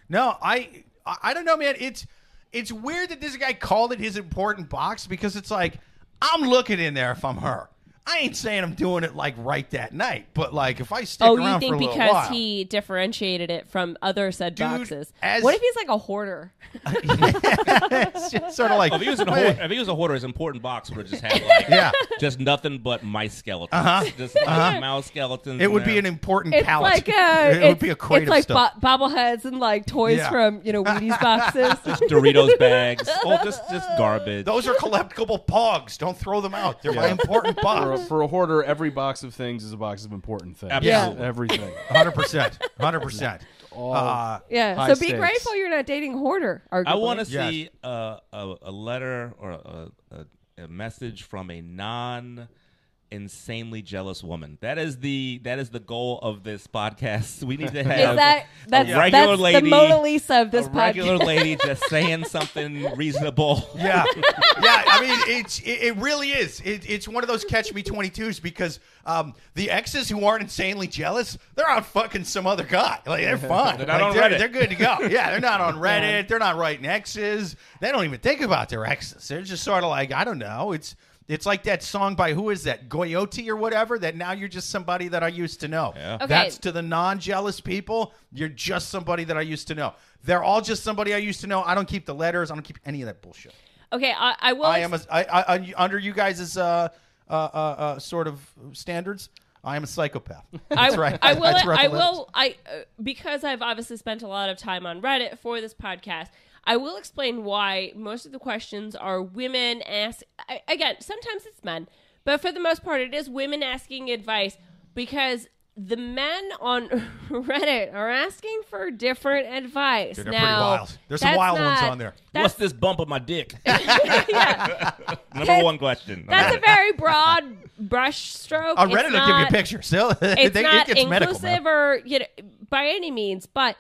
No, I I I don't know, man. It's it's weird that this guy called it his important box because it's like I'm looking in there if I'm her. I ain't saying I'm doing it like right that night, but like if I stick Oh, around you for think a little because while, he differentiated it from other said Dude, boxes? as- what if he's like a hoarder? it's just sort of like Oh, if he was a hoarder, if he was a hoarder, his important box would have just had like yeah, just nothing but mice skeletons, Uh-huh. just like mouse skeletons. it in would be an important It's palette. like uh, it would be a crate it's of like stuff. bo- bobbleheads and like toys Yeah. from you know Wheaties boxes. Doritos bags, oh, just just garbage. Those are collectible pogs. Don't throw them out. They're my Yeah. important For a, for a hoarder, every box of things is a box of important things. Absolutely. Everything. Hundred percent. Hundred percent. All Uh, yeah, so be stakes. grateful you're not dating a hoarder. I want to Yes. see uh, a, a letter or a, a, a message from a non insanely jealous woman. That is the that is the goal of this podcast. We need to have that that's, a regular that's lady, the Mona Lisa of this a regular lady just saying something reasonable. Yeah, yeah. I mean, it's it, it really is. It, it's one of those catch me twenty twos because um, the exes who aren't insanely jealous, they're on fucking some other guy. Like they're fine. They're not Like, on they're, Reddit. They're good to go. Yeah, they're not on Reddit. They're not writing exes. They don't even think about their exes. They're just sort of like I don't know. It's it's like that song by who is that Goyote or whatever. That now you're just somebody that I used to know. Yeah. Okay. That's to the non-jealous people. You're just somebody that I used to know. They're all just somebody I used to know. I don't keep the letters. I don't keep any of that bullshit. Okay, I, I will. I am a, I, I, I, under you guys' uh, uh, uh, uh, sort of standards. I am a psychopath. That's I, right. I will. That's right, I will. I uh, because I've obviously spent a lot of time on Reddit for this podcast. I will explain why most of the questions are women ask. I, again, sometimes it's men, but for the most part, it is women asking advice because the men on Reddit are asking for different advice. Dude, they're now, pretty wild. There's some that's wild ones on there. What's this bump on my dick? yeah, Number one question. that's a very broad brush stroke. On It's Reddit, will give you a picture. Still, it's They- not it gets medical. inclusive man. or you know by any means but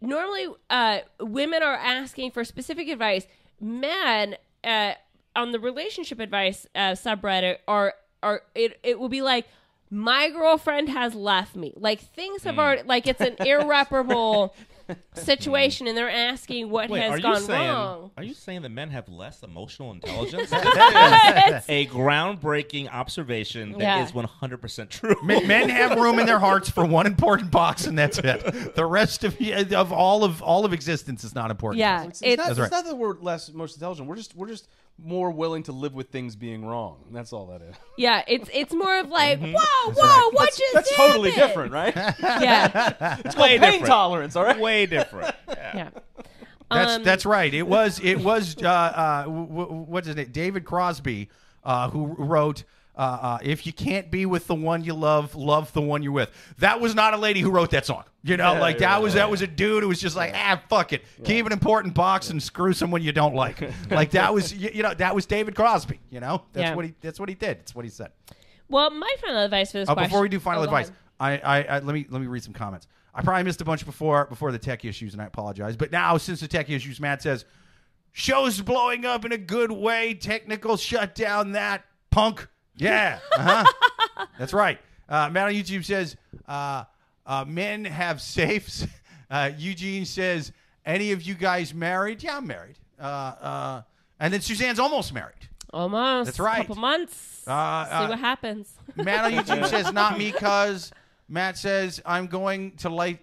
normally uh, women are asking for specific advice. Men uh, on the relationship advice uh, subreddit are are it, it will be like my girlfriend has left me. Like things have already like it's an irreparable situation and they're asking what Wait, has gone saying wrong are you saying that men have less emotional intelligence? That is a groundbreaking observation that Yeah. is 100% true. Men men have room in their hearts for one important box, and that's it. The rest of of all of all of existence is not important. yeah It's, it's, not, That's it's not that we're less most intelligent. We're just we're just more willing to live with things being wrong. That's all that is. yeah it's it's more of like Mm-hmm. whoa whoa what just That's totally different, right? yeah It's called Way pain different. tolerance, all right? Way different. Yeah. yeah That's Um, that's right. It was it was uh, uh, w- w- what's his name? David Crosby, uh, who wrote. Uh, uh, if you can't be with the one you love, love the one you're with. That was not a lady who wrote that song. You know, like that yeah, was that was a dude who was just like, ah, fuck it, keep an important box and screw someone you don't like. like that was you, you know that was David Crosby. You know, that's Yeah. what he that's what he did. That's what he said. Well, my final advice for this Uh, question. before we do final Oh, advice. I, I, I let me let me read some comments. I probably missed a bunch before before the tech issues, and I apologize. But now, since the tech issues, Matt says, "Show's blowing up in a good way. Technical shut down that punk." Yeah, uh-huh. that's right. Uh, Matt on YouTube says, uh, uh, "Men have safes." Uh, Eugene says, "Any of you guys married?" Yeah, I'm married. Uh, uh, and then Suzanne's almost married. Almost. That's right. couple months. Uh, See uh, what happens. Matt on YouTube says not me cuz Matt says I'm going to light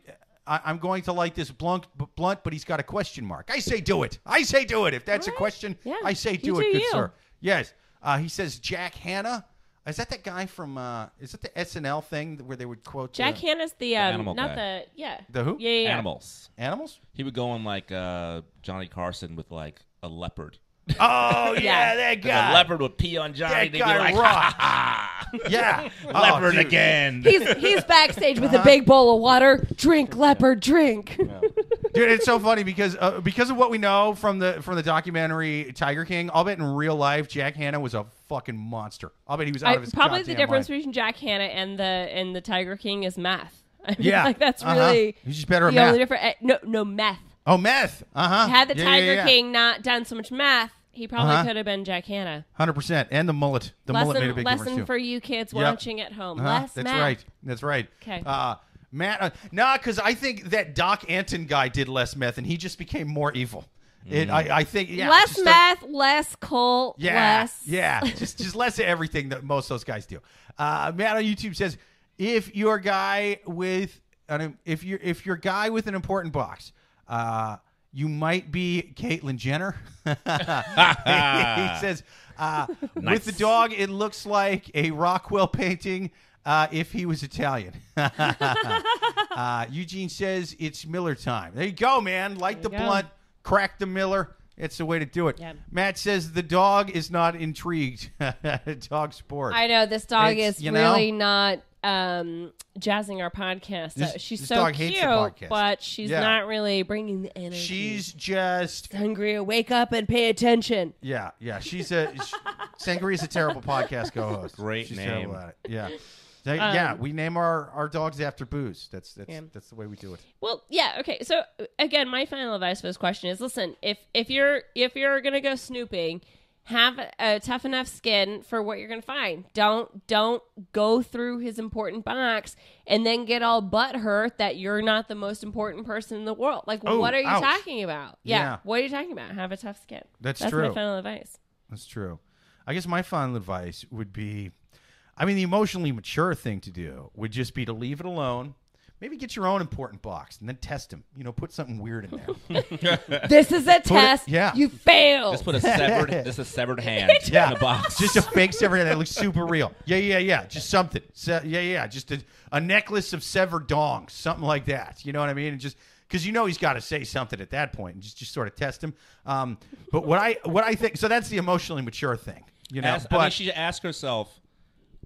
I, I'm going to light this blunt, blunt, but he's got a question mark. I say do it. I say do it. If that's a question, Yeah. I say You do do it, good you. sir. Yes. Uh, he says Jack Hanna. Is that that guy from? Uh, is it the SNL thing where they would quote Jack the Hanna's the, um, animal not guy. the yeah. The who? Yeah, yeah, yeah. Animals. animals? He would go on like uh, Johnny Carson with like a leopard. Oh yeah, Yeah. that The guy. leopard would pee on Johnny. That They'd be guy like, rocked. ha, Yeah, ha, Oh, leopard dude. again. He's he's backstage Uh-huh. with a big bowl of water. Drink, leopard, drink. Dude, it's so funny because uh, because of what we know from the from the documentary Tiger King. I'll bet in real life Jack Hanna was a fucking monster. I'll bet he was out I, of his probably the difference mind. between Jack Hanna and the and the Tiger King is math. I mean, Yeah, like that's uh-huh. really He's just better at the only math. difference. eh, No, no meth. Oh, meth. Uh huh. Had the Tiger King not done so much math, he probably Uh-huh. could have been Jack Hanna. Hundred percent, and the mullet. The mullet made a lesson big lesson difference too. for you kids Yep. watching at home. Uh-huh. Less That's math. right. That's right. 'Kay. Uh, Matt, uh, nah, because I think that Doc Antle guy did less meth, and he just became more evil. It, I, I think, yeah, less just a- less cult, Yeah, less. yeah, just just less of everything that most of those guys do. Uh, Matt on YouTube says, if you're guy with an, if you're if you're guy with an important box, uh, you might be Caitlyn Jenner. he says, uh, with the dog, it looks like a Rockwell painting. Uh, if he was Italian, uh, Eugene says it's Miller time. There you go, man. Light the you go. blunt, crack the Miller. It's the way to do it. Yeah. Matt says the dog is not intrigued. At dog sport. I know this dog It's, is you know- really not um, jazzing our podcast. This- she's this so dog hates cute, the podcast. but she's Yeah. not really bringing the energy. She's just hungry. Wake up and pay attention. yeah, yeah. She's a Sangria's a terrible podcast co-host. Great She's name. terrible at it. Yeah. They- yeah, Um, we name our, our dogs after booze. That's that's Yeah. that's the way we do it. Well, yeah, okay. So again, my final advice for this question is: listen, if if you're if you're gonna go snooping, have a, tough enough skin for what you're gonna find. Don't don't go through his important box and then get all butt hurt that you're not the most important person in the world. Like, Oh, what are you ouch. talking about? Yeah, Yeah. what are you talking about? Have a tough skin. That's That's true. my final advice. That's true. I guess my final advice would be I mean, the emotionally mature thing to do would just be to leave it alone. Maybe get your own important box and then test him. You know, put something weird in there. This is a test. yeah. you failed. Just put a severed, just a severed hand yeah. in the box. Just a fake severed hand that looks super real. Yeah, yeah, yeah. Just something. Se- yeah, yeah. Just a, a necklace of severed dongs, something like that. You know what I mean? And just because you know he's got to say something at that point, and just just sort of test him. Um, but what I what I think so that's the emotionally mature thing. You know, Ask- but I mean, she should ask herself,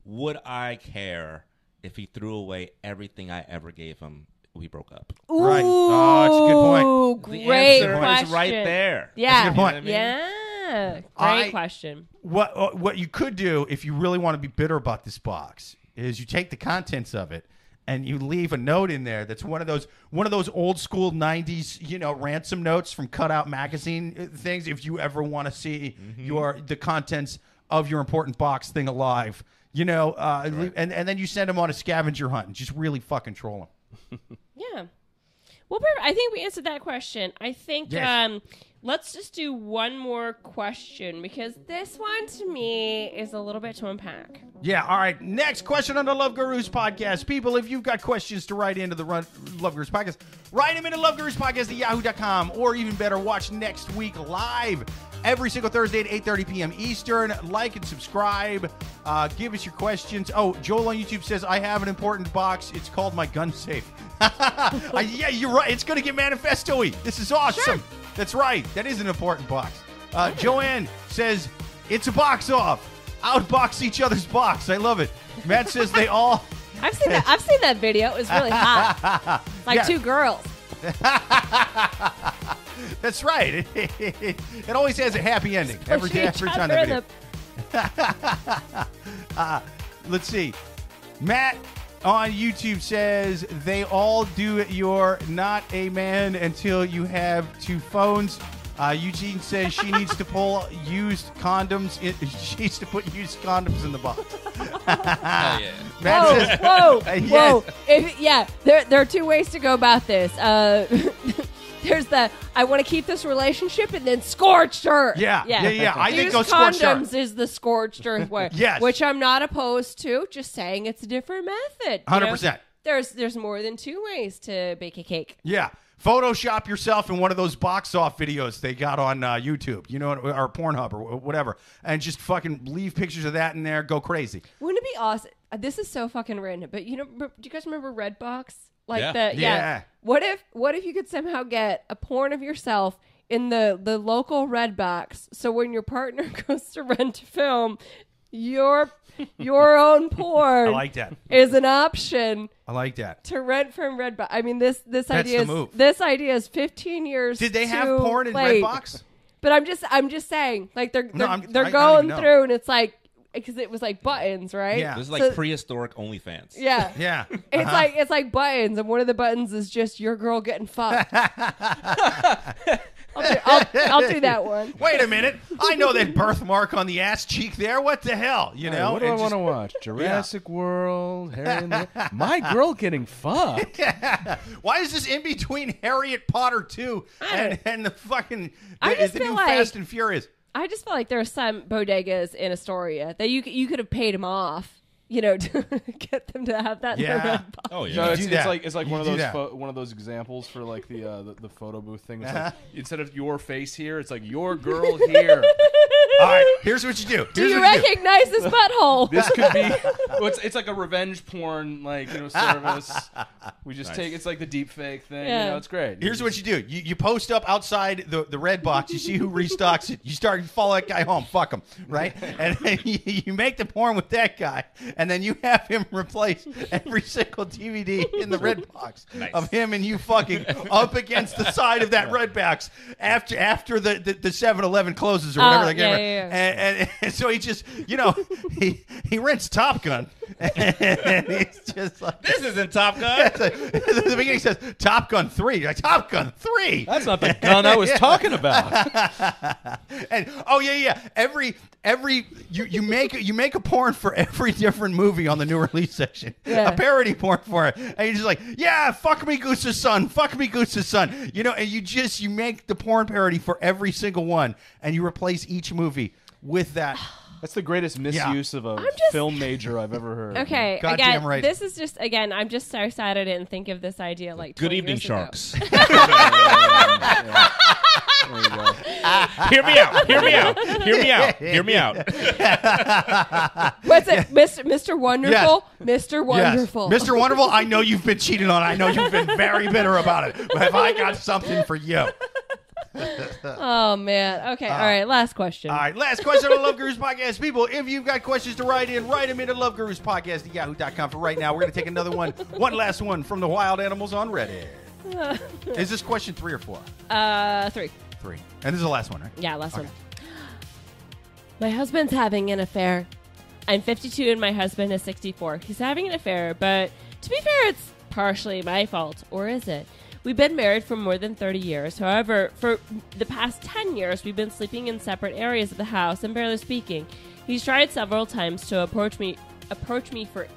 would I care if he threw away everything I ever gave him? We broke up. Right. Oh, that's a good point. Ooh, The great answer question. is right there. Yeah, That's a good point. Yeah, great I- question. what uh, what you could do if you really want to be bitter about this box is you take the contents of it and you leave a note in there that's one of those one of those old school 90s you know ransom notes from cutout magazine uh, things if you ever want to see your the contents of your important box thing alive you know uh, and, and then you send them on a scavenger hunt and just really fucking troll them Yeah. Well. I think we answered that question. I think Yes. um, let's just do one more question because this one to me is a little bit to unpack. Yeah, all right. Next question on the Love Gurus podcast. People, if you've got questions to write into the Run, Love Gurus podcast, write them into Love Gurus podcast at yahoo.com, or even better, watch next week live every single Thursday at 8.30 p.m. Eastern. Like and subscribe. Uh, give us your questions. Oh, Joel on YouTube says, I have an important box. It's called my gun safe. Uh, yeah, you're right. It's going to get manifesto-y. This is awesome. That's right. That is an important box. Uh, Joanne says, it's a box off. Outbox each other's box. I love it. Matt says they all. I've seen that. I've seen that video. It was really hot. Like Yeah. two girls. That's right. It, always has a happy ending every Pushing day each every time other that in video. Let's see. Matt on YouTube says they all do it. You're not a man until you have two phones. Uh, Eugene says she needs to pull used condoms. In, she needs to put used condoms in the box. yeah. Matt Whoa, says, whoa, Uh, yes. whoa! If, yeah, there there are two ways to go about this. Uh, there's the I want to keep this relationship, and then scorched earth. Yeah, yeah, yeah. I think Use go scorched condoms is the scorched earth way. Yes. which I'm not opposed to. Just saying it's a different method. 100%. There's there's more than two ways to bake a cake. Yeah. Photoshop yourself in one of those box off videos they got on uh, YouTube, you know, or Pornhub or whatever, and just fucking leave pictures of that in there. Go crazy. Wouldn't it be awesome? This is so fucking random, but you know, do you guys remember Redbox? Like Yeah. the yeah. Yeah. What if what if you could somehow get a porn of yourself in the the local Redbox? So when your partner goes to rent a film, your your own porn I like that. is an option I like that. to rent from Redbox. I mean this this That's idea the is move. this idea is 15 years. Did they have porn in late. Redbox? But I'm just I'm just saying like they're they're, I'm- they're I- I going even through and it's like because it was like buttons, right? Yeah. This is like So- prehistoric OnlyFans. Yeah. Yeah. It's like it's like buttons, and one of the buttons is just your girl getting fucked. I'll, do, I'll, I'll do that one. Wait a minute. I know that birthmark on the ass cheek there. What the hell? You know? what do I And want just- to watch? Jurassic World, Harry and the... My girl getting fucked. Why is this in between Harriet Potter 2 and, and the fucking I the, just the feel new like- Fast and Furious? I just feel like there are some bodegas in Astoria that you you could have paid them off, you know, to get them to have that. in their Yeah. red box. Oh yeah. No, it's, it's like it's like You one of those that. pho- one of those examples for like the uh, the, the photo booth thing. It's Uh-huh. like, instead of your face here, it's like your girl here. All right, here's what you do. Do you what you do. recognize this butthole? This could be. Well, it's, it's like a revenge porn like you know service. We just Nice. take it's like the deep fake thing. Yeah. You know, it's great. Here's what you do. You, you post up outside the, the red box. You see who restocks it. You start to follow that guy home. Fuck him, right? And then you, you make the porn with that guy, and then you have him replace every single DVD in the red box Nice. of him and you fucking up against the side of that red box after after the the, the 7-Eleven closes or whatever. Oh, they get yeah, rid- yeah, yeah. And, and, and so he just, you know, he he rents Top Gun, and he's just like. This isn't Top Gun. At the beginning, he says Top Gun three. Like, Top Gun three. That's not the gun I was talking about. and oh yeah, yeah. Every every you you make you make a porn for every different movie on the new release section. Yeah. A parody porn for it, and you're just like, yeah, fuck me, Goose's son, fuck me, Goose's son. You know, and you just you make the porn parody for every single one, and you replace each movie with that. That's the greatest misuse of a just- film major I've ever heard. Okay, Goddamn again, right. this is just again. I'm just so sad I didn't think of this idea like. Good 20 evening, years ago. sharks. There you go. Hear me out. Hear me out. Hear me out. Hear me out. What's it, Mr. Mr. Wonderful? Mr. Wonderful. Yes. Mr. Wonderful, I know you've been cheated on. I know you've been very bitter about it. But have I got something for you? Oh man. Okay. all right. Last question. All right, last question on the Love Gurus podcast. People, if you've got questions to write in, write them into Love Gurus podcast at yahoo.com for right now. We're going to take another one, one last one from the wild animals on Reddit. Is this question three or four? Uh, three. Three. And this is the last one, right? Yeah, last Okay. one. My husband's having an affair. I'm 52 and my husband is 64. He's having an affair, but to be fair, it's partially my fault. Or is it? We've been married for more than 30 years. However, for the past 10 years, we've been sleeping in separate areas of the house and barely speaking. He's tried several times to approach me approach me for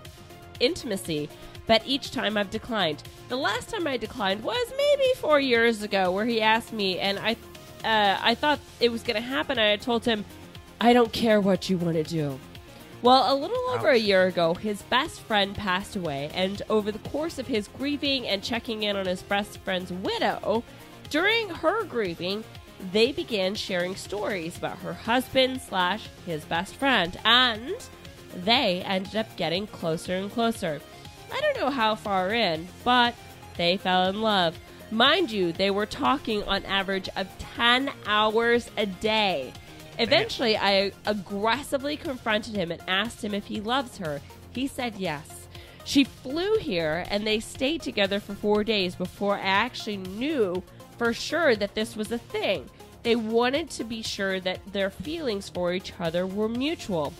intimacy, but each time I've declined. The last time I declined was maybe four years ago, where he asked me, and I, uh, I thought it was going to happen. And I told him, "I don't care what you want to do." Well, a little over a year ago, his best friend passed away, and over the course of his grieving and checking in on his best friend's widow, during her grieving, they began sharing stories about her husband slash his best friend, and they ended up getting closer and closer. I don't know how far in, but they fell in love. Mind you, they were talking on average of 10 hours a day. Eventually, I aggressively confronted him and asked him if he loves her. He said yes. She flew here and they stayed together for four days before I actually knew for sure that this was a thing. They wanted to be sure that their feelings for each other were mutual.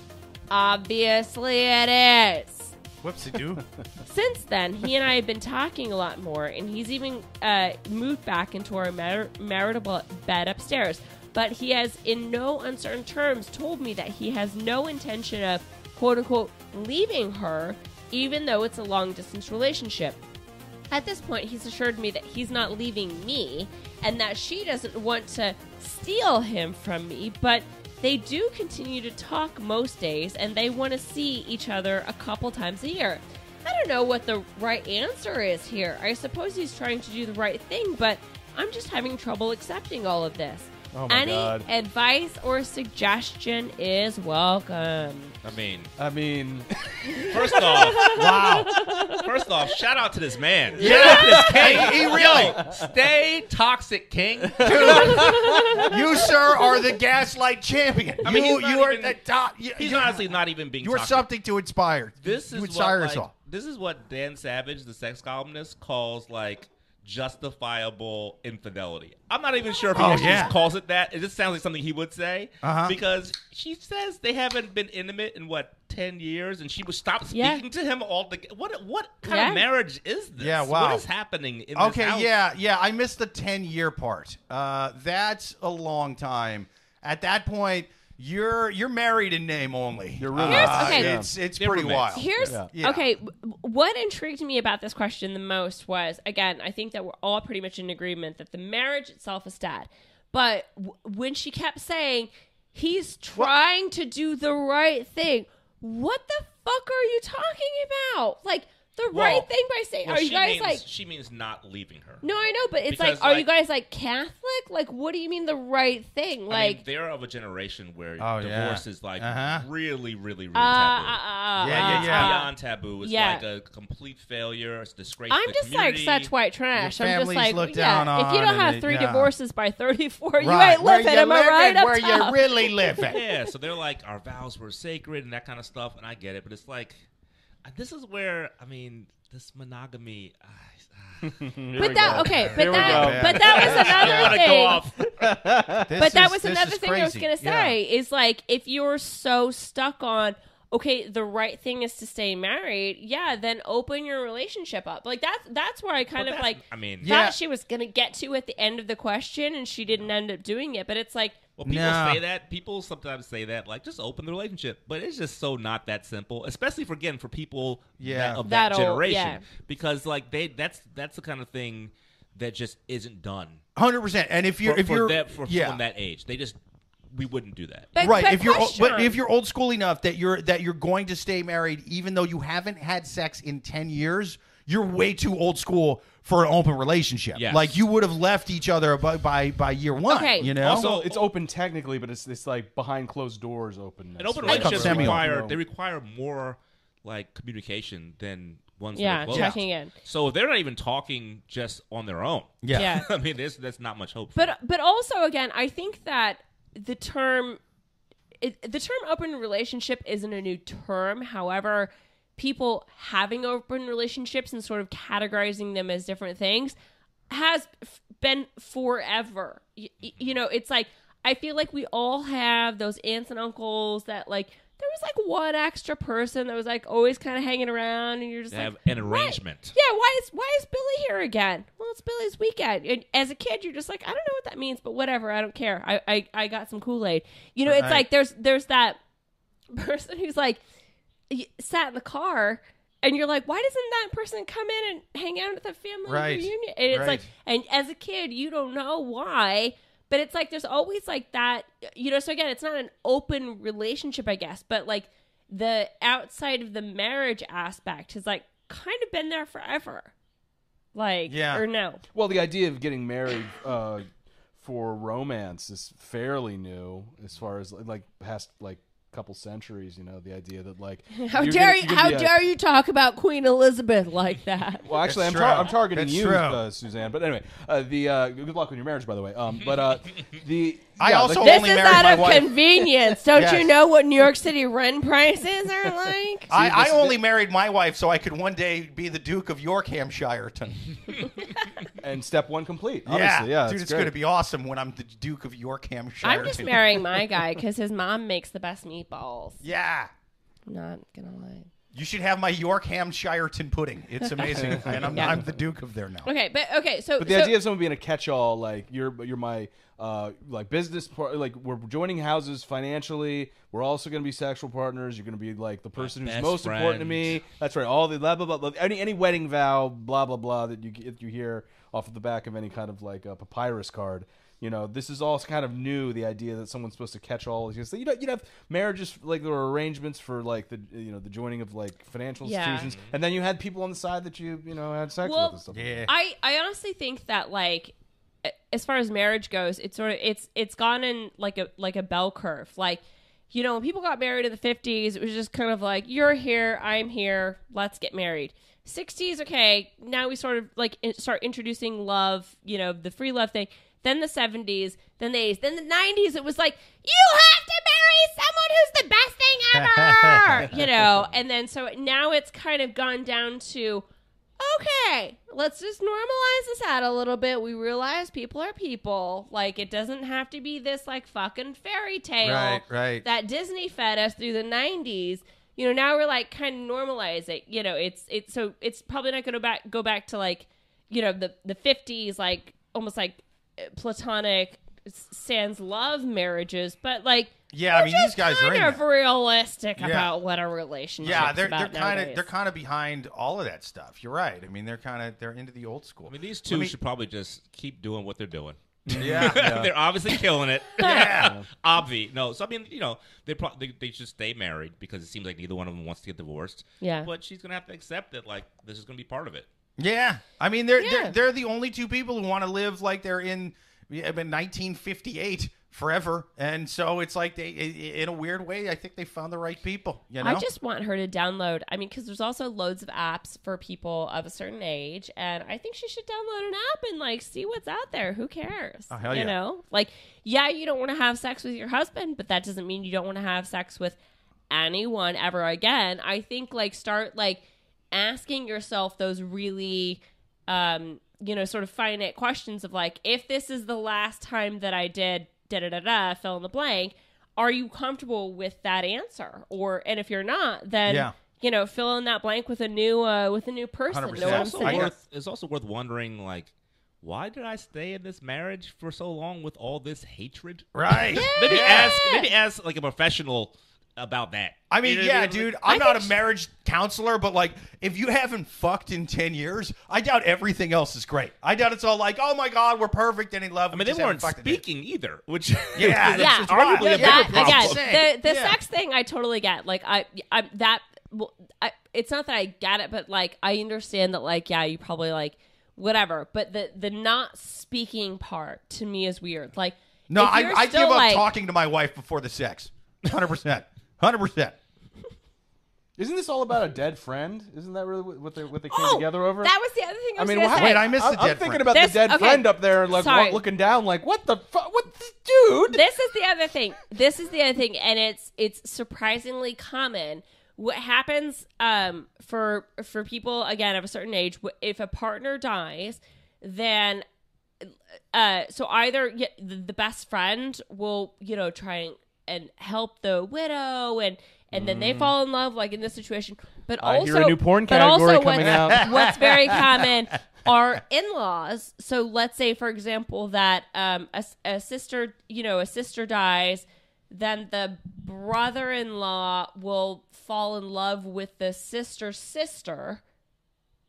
Obviously, it is. Whoopsie doo. Since then, he and I have been talking a lot more, and he's even uh, moved back into our mar- marital bed upstairs. But he has, in no uncertain terms, told me that he has no intention of quote unquote leaving her, even though it's a long distance relationship. At this point, he's assured me that he's not leaving me and that she doesn't want to steal him from me, but they do continue to talk most days and they want to see each other a couple times a year. I don't know what the right answer is here. I suppose he's trying to do the right thing, but I'm just having trouble accepting all of this. Oh my Any God. advice or suggestion is welcome. I mean, I mean, first off, wow. First off, shout out to this man. Yeah, this king. He- he really- stay toxic, king. you, sir, are the gaslight champion. I mean, you, he's not you are even- the top. You, He's you- honestly not even being. You are toxic. something to inspire. This you is inspire what, us like, all. This is what Dan Savage, the sex columnist, calls like justifiable infidelity. I'm not even sure if he Oh, actually yeah. just calls it that. It just sounds like something he would say Uh-huh. because she says they haven't been intimate in what ten years, and she would stop Yeah. speaking to him all the. What what kind Yeah. of marriage is this? Yeah, wow. What is happening in this Okay, house? yeah, yeah. I missed the ten year part. Uh, that's a long time. At that point, you're you're married in name only. You're really- Here's- Uh, okay. It's it's They're pretty roommates. wild. Here's Yeah. Yeah. okay. w- What intrigued me about this question the most was again, I think that we're all pretty much in agreement that the marriage itself is dead. But w- when she kept saying he's trying to do the right thing, what the fuck are you talking about? Like the Well- right thing by saying, Well, are you she guys means, like? she means not leaving her. No, I know, but it's Because, like, are you guys like Catholic? Like, what do you mean the right thing? I Like, mean, they're of a generation where Oh, yeah. divorce is like Uh-huh. really, really, really uh, uh, taboo. uh, Yeah, yeah, uh, yeah. uh, beyond taboo. It's Yeah. like a complete failure. It's a disgrace. I'm to the just like community. such white trash. Your I'm just like, look yeah. down if you don't have three yeah. divorces by 34, you ain't living. you Am I right? Where you really living? Yeah, so they're like our vows were sacred and that kind of stuff, and I get it, but it's like this is where I mean this monogamy. ah, ah, But that okay, but Here that but that was another thing. go off. This but that is- was another is thing I was gonna Yeah. say is like if you're so stuck on okay the right thing is to stay married yeah then open your relationship up like that's that's where I kind But of like I mean, Yeah. she was gonna get to at the end of the question and she didn't end up doing it but it's like Well, people No. say that. People sometimes say that, like, just open the relationship. But it's just so not that simple, especially for again for people Yeah. that, of that, That old, generation, yeah. because like they that's that's the kind of thing that just isn't done. Hundred percent. And if you're for, if for you're that for yeah. someone that age, they just we wouldn't do that. but, right but if you're question. but if you're old school enough that you're that you're going to stay married even though you haven't had sex in 10 years you're way too old school for an open relationship Yes. like you would have left each other by by, by year one Okay. you know Also, Also- it's open technically, but it's this like behind closed doors openness. And open right? relationships require they require more like communication than ones that yeah are checking in So they're not even talking just on their own, yeah, yeah I mean, there's that's not much hope. For but but also again i think that the term it, the term open relationship isn't a new term however people having open relationships and sort of categorizing them as different things has f- been forever y- you know it's like i feel like we all have those aunts and uncles that like there was like one extra person that was like always kind of hanging around and you're just They like have an "Why- arrangement. yeah, why is why is Billy here again? Well, it's Billy's weekend. And as a kid, you're just like, I don't know what that means, but whatever. I don't care. I I, I got some Kool Aid. You know, it's Right. like there's there's that person who's like sat in the car. And you're like, why doesn't that person come in and hang out at the family Right. reunion? And it's Right. like, and as a kid, you don't know why, but it's like there's always like that, you know. So again, it's not an open relationship, I guess, but like the outside of the marriage aspect has like kind of been there forever. Like, Yeah. or no? Well, the idea of getting married uh, for romance is fairly new, as far as like past like couple centuries. You know, the idea that like How dare gonna- you? How be a- dare you talk about Queen Elizabeth like that? Well, actually, I'm, That's tar- I'm targeting That's you, true. uh, Suzanne. But anyway, uh, the uh, good luck on your marriage, by the way. Um, but uh, the I yeah, also like- this only is married out my of wife. convenience. Don't Yes. you know what New York City rent prices are like? I, I this- only married my wife so I could one day be the Duke of York Hampshireton. and step one complete. Obviously, yeah, dude, that's it's going to be awesome when I'm the Duke of York Hampshire. I'm just marrying my guy because his mom makes the best meatballs. Yeah. I'm Not gonna lie. You should have my York Hampshireton pudding. It's amazing, and I'm, Yeah. I'm the Duke of there now. Okay, but okay, so But the so- idea of someone being a catch-all, like you're, you're my uh, like business part, like we're joining houses financially. We're also going to be sexual partners. You're going to be like the person who's best most important to friend. me. That's right. All the blah blah blah. blah. Any any wedding vow, blah blah blah that you get you hear off of the back of any kind of like a papyrus card. You know, this is all kind of new. The idea that someone's supposed to catch all. You know, you'd have marriages like there were arrangements for like the you know the joining of like financial Yeah. institutions, and then you had people on the side that you you know had sex Well, with and stuff. Yeah. I I honestly think that like a- as far as marriage goes, it's sort of it's it's gone in like a like a bell curve. Like you know, when people got married in the 50s, it was just kind of like you're here, I'm here, let's get married. 60s, okay, now we sort of like in, start introducing love, you know, the free love thing. Then the 70s, then the 80s, then the 90s, it was like you have to marry someone who's the best thing ever, you know. And then so now it's kind of gone down to okay, let's just normalize this out a little bit. We realize people are people. Like it doesn't have to be this like fucking fairy tale Right, right. that Disney fed us through the '90s. You know, now we're like kind of normalize it. You know, it's it's so it's probably not going to back go back to like you know the the '50s, like almost like platonic sans love marriages, but like Yeah, I we're mean, these just guys are in kind of realistic Yeah. about what a relationship. Is. Yeah, they're they're kind of they're kind of behind all of that stuff. You're right. I mean, they're kind of they're into the old school. I mean, these two me- should probably just keep doing what they're doing. Yeah, they're obviously killing it. yeah. Obvi. No, so I mean, you know, they, pro- they they should stay married because it seems like neither one of them wants to get divorced. Yeah. But she's gonna have to accept that, like, this is gonna be part of it. Yeah, I mean they're Yeah. they're, they're the only two people who want to live like they're in, in 1958 forever, and so it's like they, in a weird way, I think they found the right people. You know, I just want her to download. I mean, because there's also loads of apps for people of a certain age, and I think she should download an app and like see what's out there. Who cares? Oh, hell you yeah. know, like yeah, you don't want to have sex with your husband, but that doesn't mean you don't want to have sex with anyone ever again. I think like start like asking yourself those really um you know sort of finite questions of like if this is the last time that I did da da da da fill in the blank, are you comfortable with that answer? Or and if you're not, then Yeah. you know fill in that blank with a new uh with a new person. 100%. Know what I'm also saying? worth, it's also worth wondering, like, why did I stay in this marriage for so long with all this hatred? Right. Maybe ask, maybe ask like a professional about that. I mean, You know what yeah, mean? dude. I'm I not a marriage counselor, but like, if you haven't fucked in ten years, I doubt everything else is great. I doubt it's all like, oh my god, we're perfect and in love. I mean, they weren't speaking either, which Yeah, is yeah, it's arguably No, a bigger problem. again, the the Yeah. sex thing, I totally get. Like, I, I that, well, I, it's not that I get it, but like, I understand that. Like, yeah, you probably like whatever, but the the not speaking part to me is weird. Like, No, I, I give up like, talking to my wife before the sex. Hundred percent. Hundred percent. Isn't this all about a dead friend? Isn't that really what what they what they came Oh, together over? That was the other thing I I was mean, gonna wha- say. Wait, I missed I'm, the I'm dead thinking friend. about This- the dead okay. friend up there, like Sorry. wa- looking down, like what the fuck? What, this dude? this is the other thing. This is the other thing, and it's it's surprisingly common. What happens um, for for people again of a certain age? wh- If a partner dies, then uh, so either y- the the best friend will you know try and, and help the widow and and then they fall in love like in this situation but Mm. I also hear a new porn but category also coming what's, out. what's very common are in-laws so let's say for example that um a, a sister you know a sister dies then the brother-in-law will fall in love with the sister's sister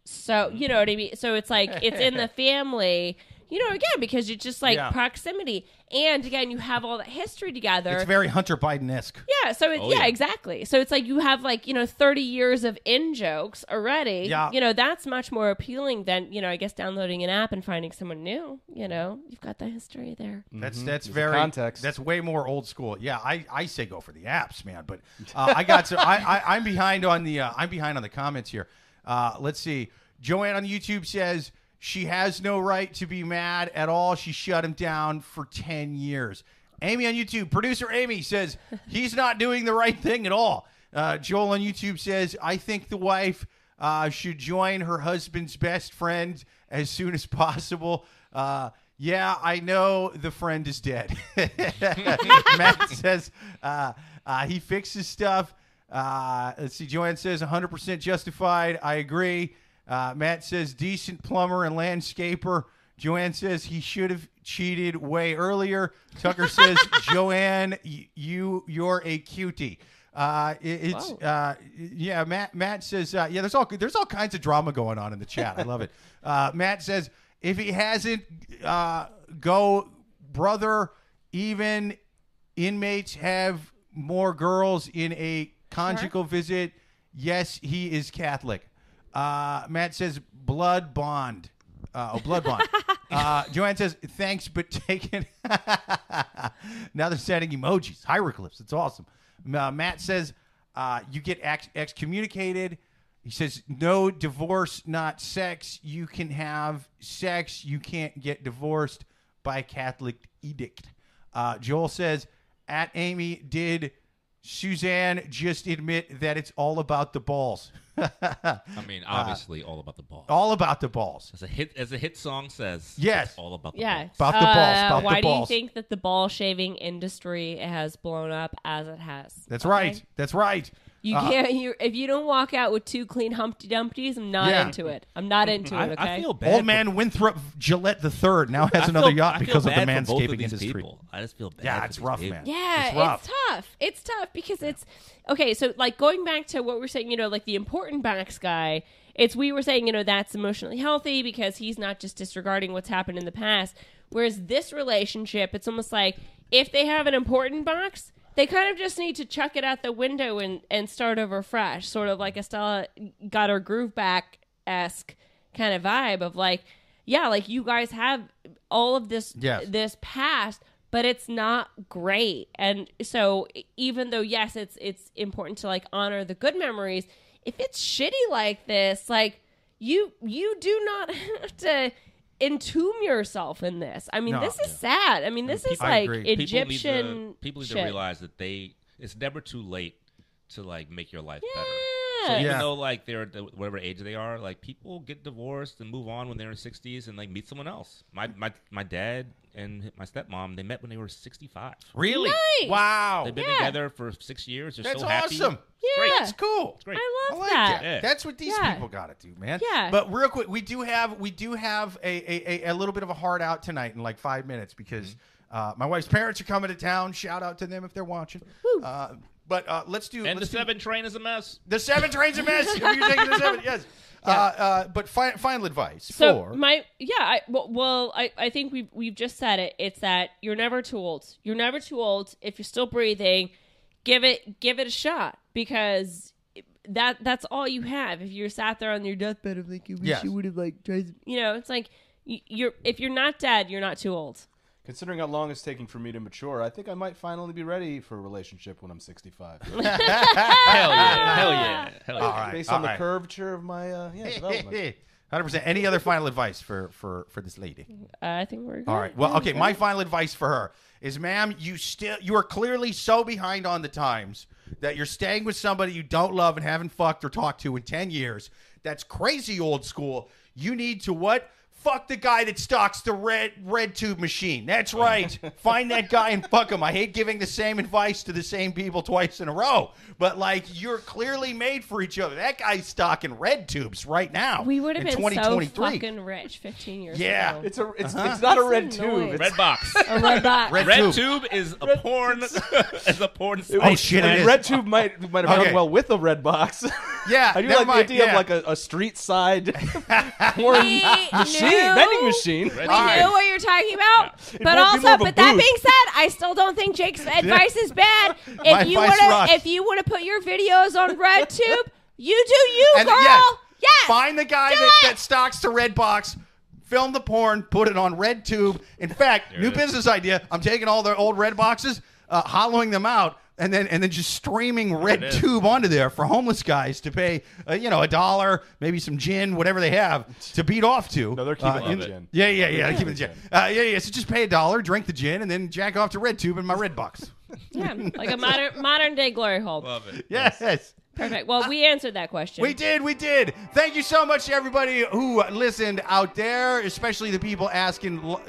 so you know what I mean. So it's like it's in the family. You know, again because it's just like Yeah. proximity, and again you have all that history together. It's very Hunter Biden esque. yeah. So it, Oh, yeah, yeah. exactly. So it's like you have like you know thirty years of in jokes already. Yeah. You know that's much more appealing than you know I guess downloading an app and finding someone new. You know you've got the history there. That's Mhm. that's There's a very context. That's way more old school. Yeah, I, I say go for the apps, man. But uh, I got so I, I I'm behind on the uh, I'm behind on the comments here. Uh, let's see. Joanne on YouTube says she has no right to be mad at all. She shut him down for ten years. Amy on YouTube, producer Amy says he's not doing the right thing at all. Uh, Joel on YouTube says I think the wife uh, should join her husband's best friend as soon as possible. Uh, yeah, I know the friend is dead. Matt says uh, uh, he fixes stuff. Uh, let's see. Joanne says 100% justified. I agree. Uh, Matt says decent plumber and landscaper. Joanne says he should have cheated way earlier. Tucker says Joanne, you you're a cutie. Uh, it- it's uh, yeah. Matt Matt says uh, yeah. There's all there's all kinds of drama going on in the chat. I love it. Uh, Matt says if he hasn't, uh, go brother. Even inmates have more girls in a conjugal visit. Yes, he is Catholic. Uh, Matt says blood bond. Uh, oh, blood bond. uh, Joanne says thanks, but taken. now they're sending emojis, hieroglyphs. It's awesome. Uh, Matt says uh, you get ex- excommunicated. He says no divorce, not sex. You can have sex. You can't get divorced by Catholic edict. Uh, Joel says at Amy did Suzanne just admit that it's all about the balls. I mean, obviously, all about the balls. all about the balls. As a hit, as a hit song says, Yes. it's all about the Yeah. balls. About the balls, Uh, about the why do you think that the ball shaving industry has blown up as it has? That's Okay? right. That's right. You Uh, can't. You if you don't walk out with two clean Humpty Dumpties, I'm not Yeah. into it. I'm not into I, it. Okay. I feel bad. Old for- man Winthrop Gillette the third now has feel- another I yacht because of the bad for both of manscaping industry. people. I just feel bad. Yeah, for it's these rough, people. man. Yeah, It's rough. tough. It's tough because it's okay. So, like going back to what we're saying, you know, like the important backs guy. It's we were saying, you know, that's emotionally healthy because he's not just disregarding what's happened in the past. Whereas this relationship, it's almost like if they have an important box, they kind of just need to chuck it out the window and and start over fresh, sort of like Estella got her groove back esque kind of vibe of like, yeah, like you guys have all of this Yes. this past but it's not great and so even though yes it's it's important to like honor the good memories if it's shitty like this like you you do not have to entomb yourself in this i mean No. this is sad i mean this is like agree. People need egyptian to, people need shit. to realize that they. It's never too late to like make your life better. So Yeah. even Yeah. though like they're whatever age they are, like people get divorced and move on when they're in sixties and like meet someone else. My my my dad and my stepmom they met when they were sixty five. Really? Nice. Wow. They've been Yeah. together for six years. They're That's so happy. awesome. Yeah. That's cool. It's great. I love I like that. that. Yeah. That's what these Yeah. people got to do, man. Yeah. But real quick, we do have we do have a a, a, a little bit of a hard out tonight in like five minutes because Mm-hmm. uh, my wife's parents are coming to town. Shout out to them if they're watching. Uh, but uh, let's do And the let's do- seven train is a mess. the seven trains a mess. If you're taking the seven, yes. Uh, uh, but fi- final advice So for my yeah, I, well, well, I, I think we've we've just said it. It's that you're never too old. You're never too old if you're still breathing. Give it give it a shot because that that's all you have. If you're sat there on your deathbed of like you wish Yes. you would have like tried, you know, it's like y- you're if you're not dead, you're not too old. Considering how long it's taking for me to mature, I think I might finally be ready for a relationship when I'm 65. Hell yeah. Hell yeah. Hell yeah. all right, Based all on the curvature of my uh, yeah, development. Hundred percent. Any other final advice for for for this lady? Uh, I think we're good. All right. Well, okay. My final advice for her is, ma'am, you still you are clearly so behind on the times that you're staying with somebody you don't love and haven't fucked or talked to in ten years. That's crazy old school. You need to what? Fuck the guy that stocks the red red tube machine. That's right. Find that guy and fuck him. I hate giving the same advice to the same people twice in a row, but like you're clearly made for each other. That guy's stocking red tubes right now. We would have in been so 2023. fucking rich 15 years Yeah. ago. It's a it's, it's uh-huh. not a red That's tube. annoying. It's, Red box. a red box. Red Red tube. tube is a porn. is a porn. Oh site. shit! and It is. red tube might might have Okay. gone well with a red box. Yeah, I do never like mind, the idea yeah. of like a, a street side porn We machine, knew- vending machine. We Red knew what you're talking about, but might be more also, of a but that booth. being said, I still don't think Jake's advice is bad. My If you advice want rocks. to, if you want to put your videos on RedTube, you do you, And girl. yes, yes. Find the guy Do that, it. that stocks the red box. Film the porn, put it on red tube. In fact, new business idea. I'm taking all their old red boxes, uh, hollowing them out, and then and then just streaming red tube onto there for homeless guys to pay, uh, you know, a dollar, maybe some gin, whatever they have to beat off to. No, they're keeping Uh, the gin. Yeah, yeah, yeah. They're keeping the gin. Uh, yeah, yeah. So just pay a dollar, drink the gin, and then jack off to red tube in my red box. Yeah, like a modern modern day glory hole. Love it. Yes. Perfect. Well, we answered that question. We did, we did. Thank you so much to everybody who listened out there, especially the people asking l-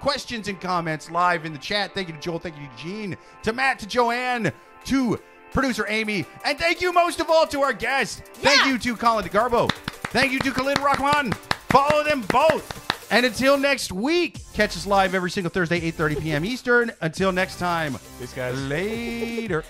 questions and comments live in the chat. Thank you to Joel, thank you to Gene, to Matt, to Joanne, to producer Amy, and thank you most of all to our guest. Thank you to Colin DiGarbo. Thank you to Khalid Rahmaan. Follow them both. And until next week, catch us live every single Thursday, 8.30 p.m. Eastern. Until next time, Peace, guys. later.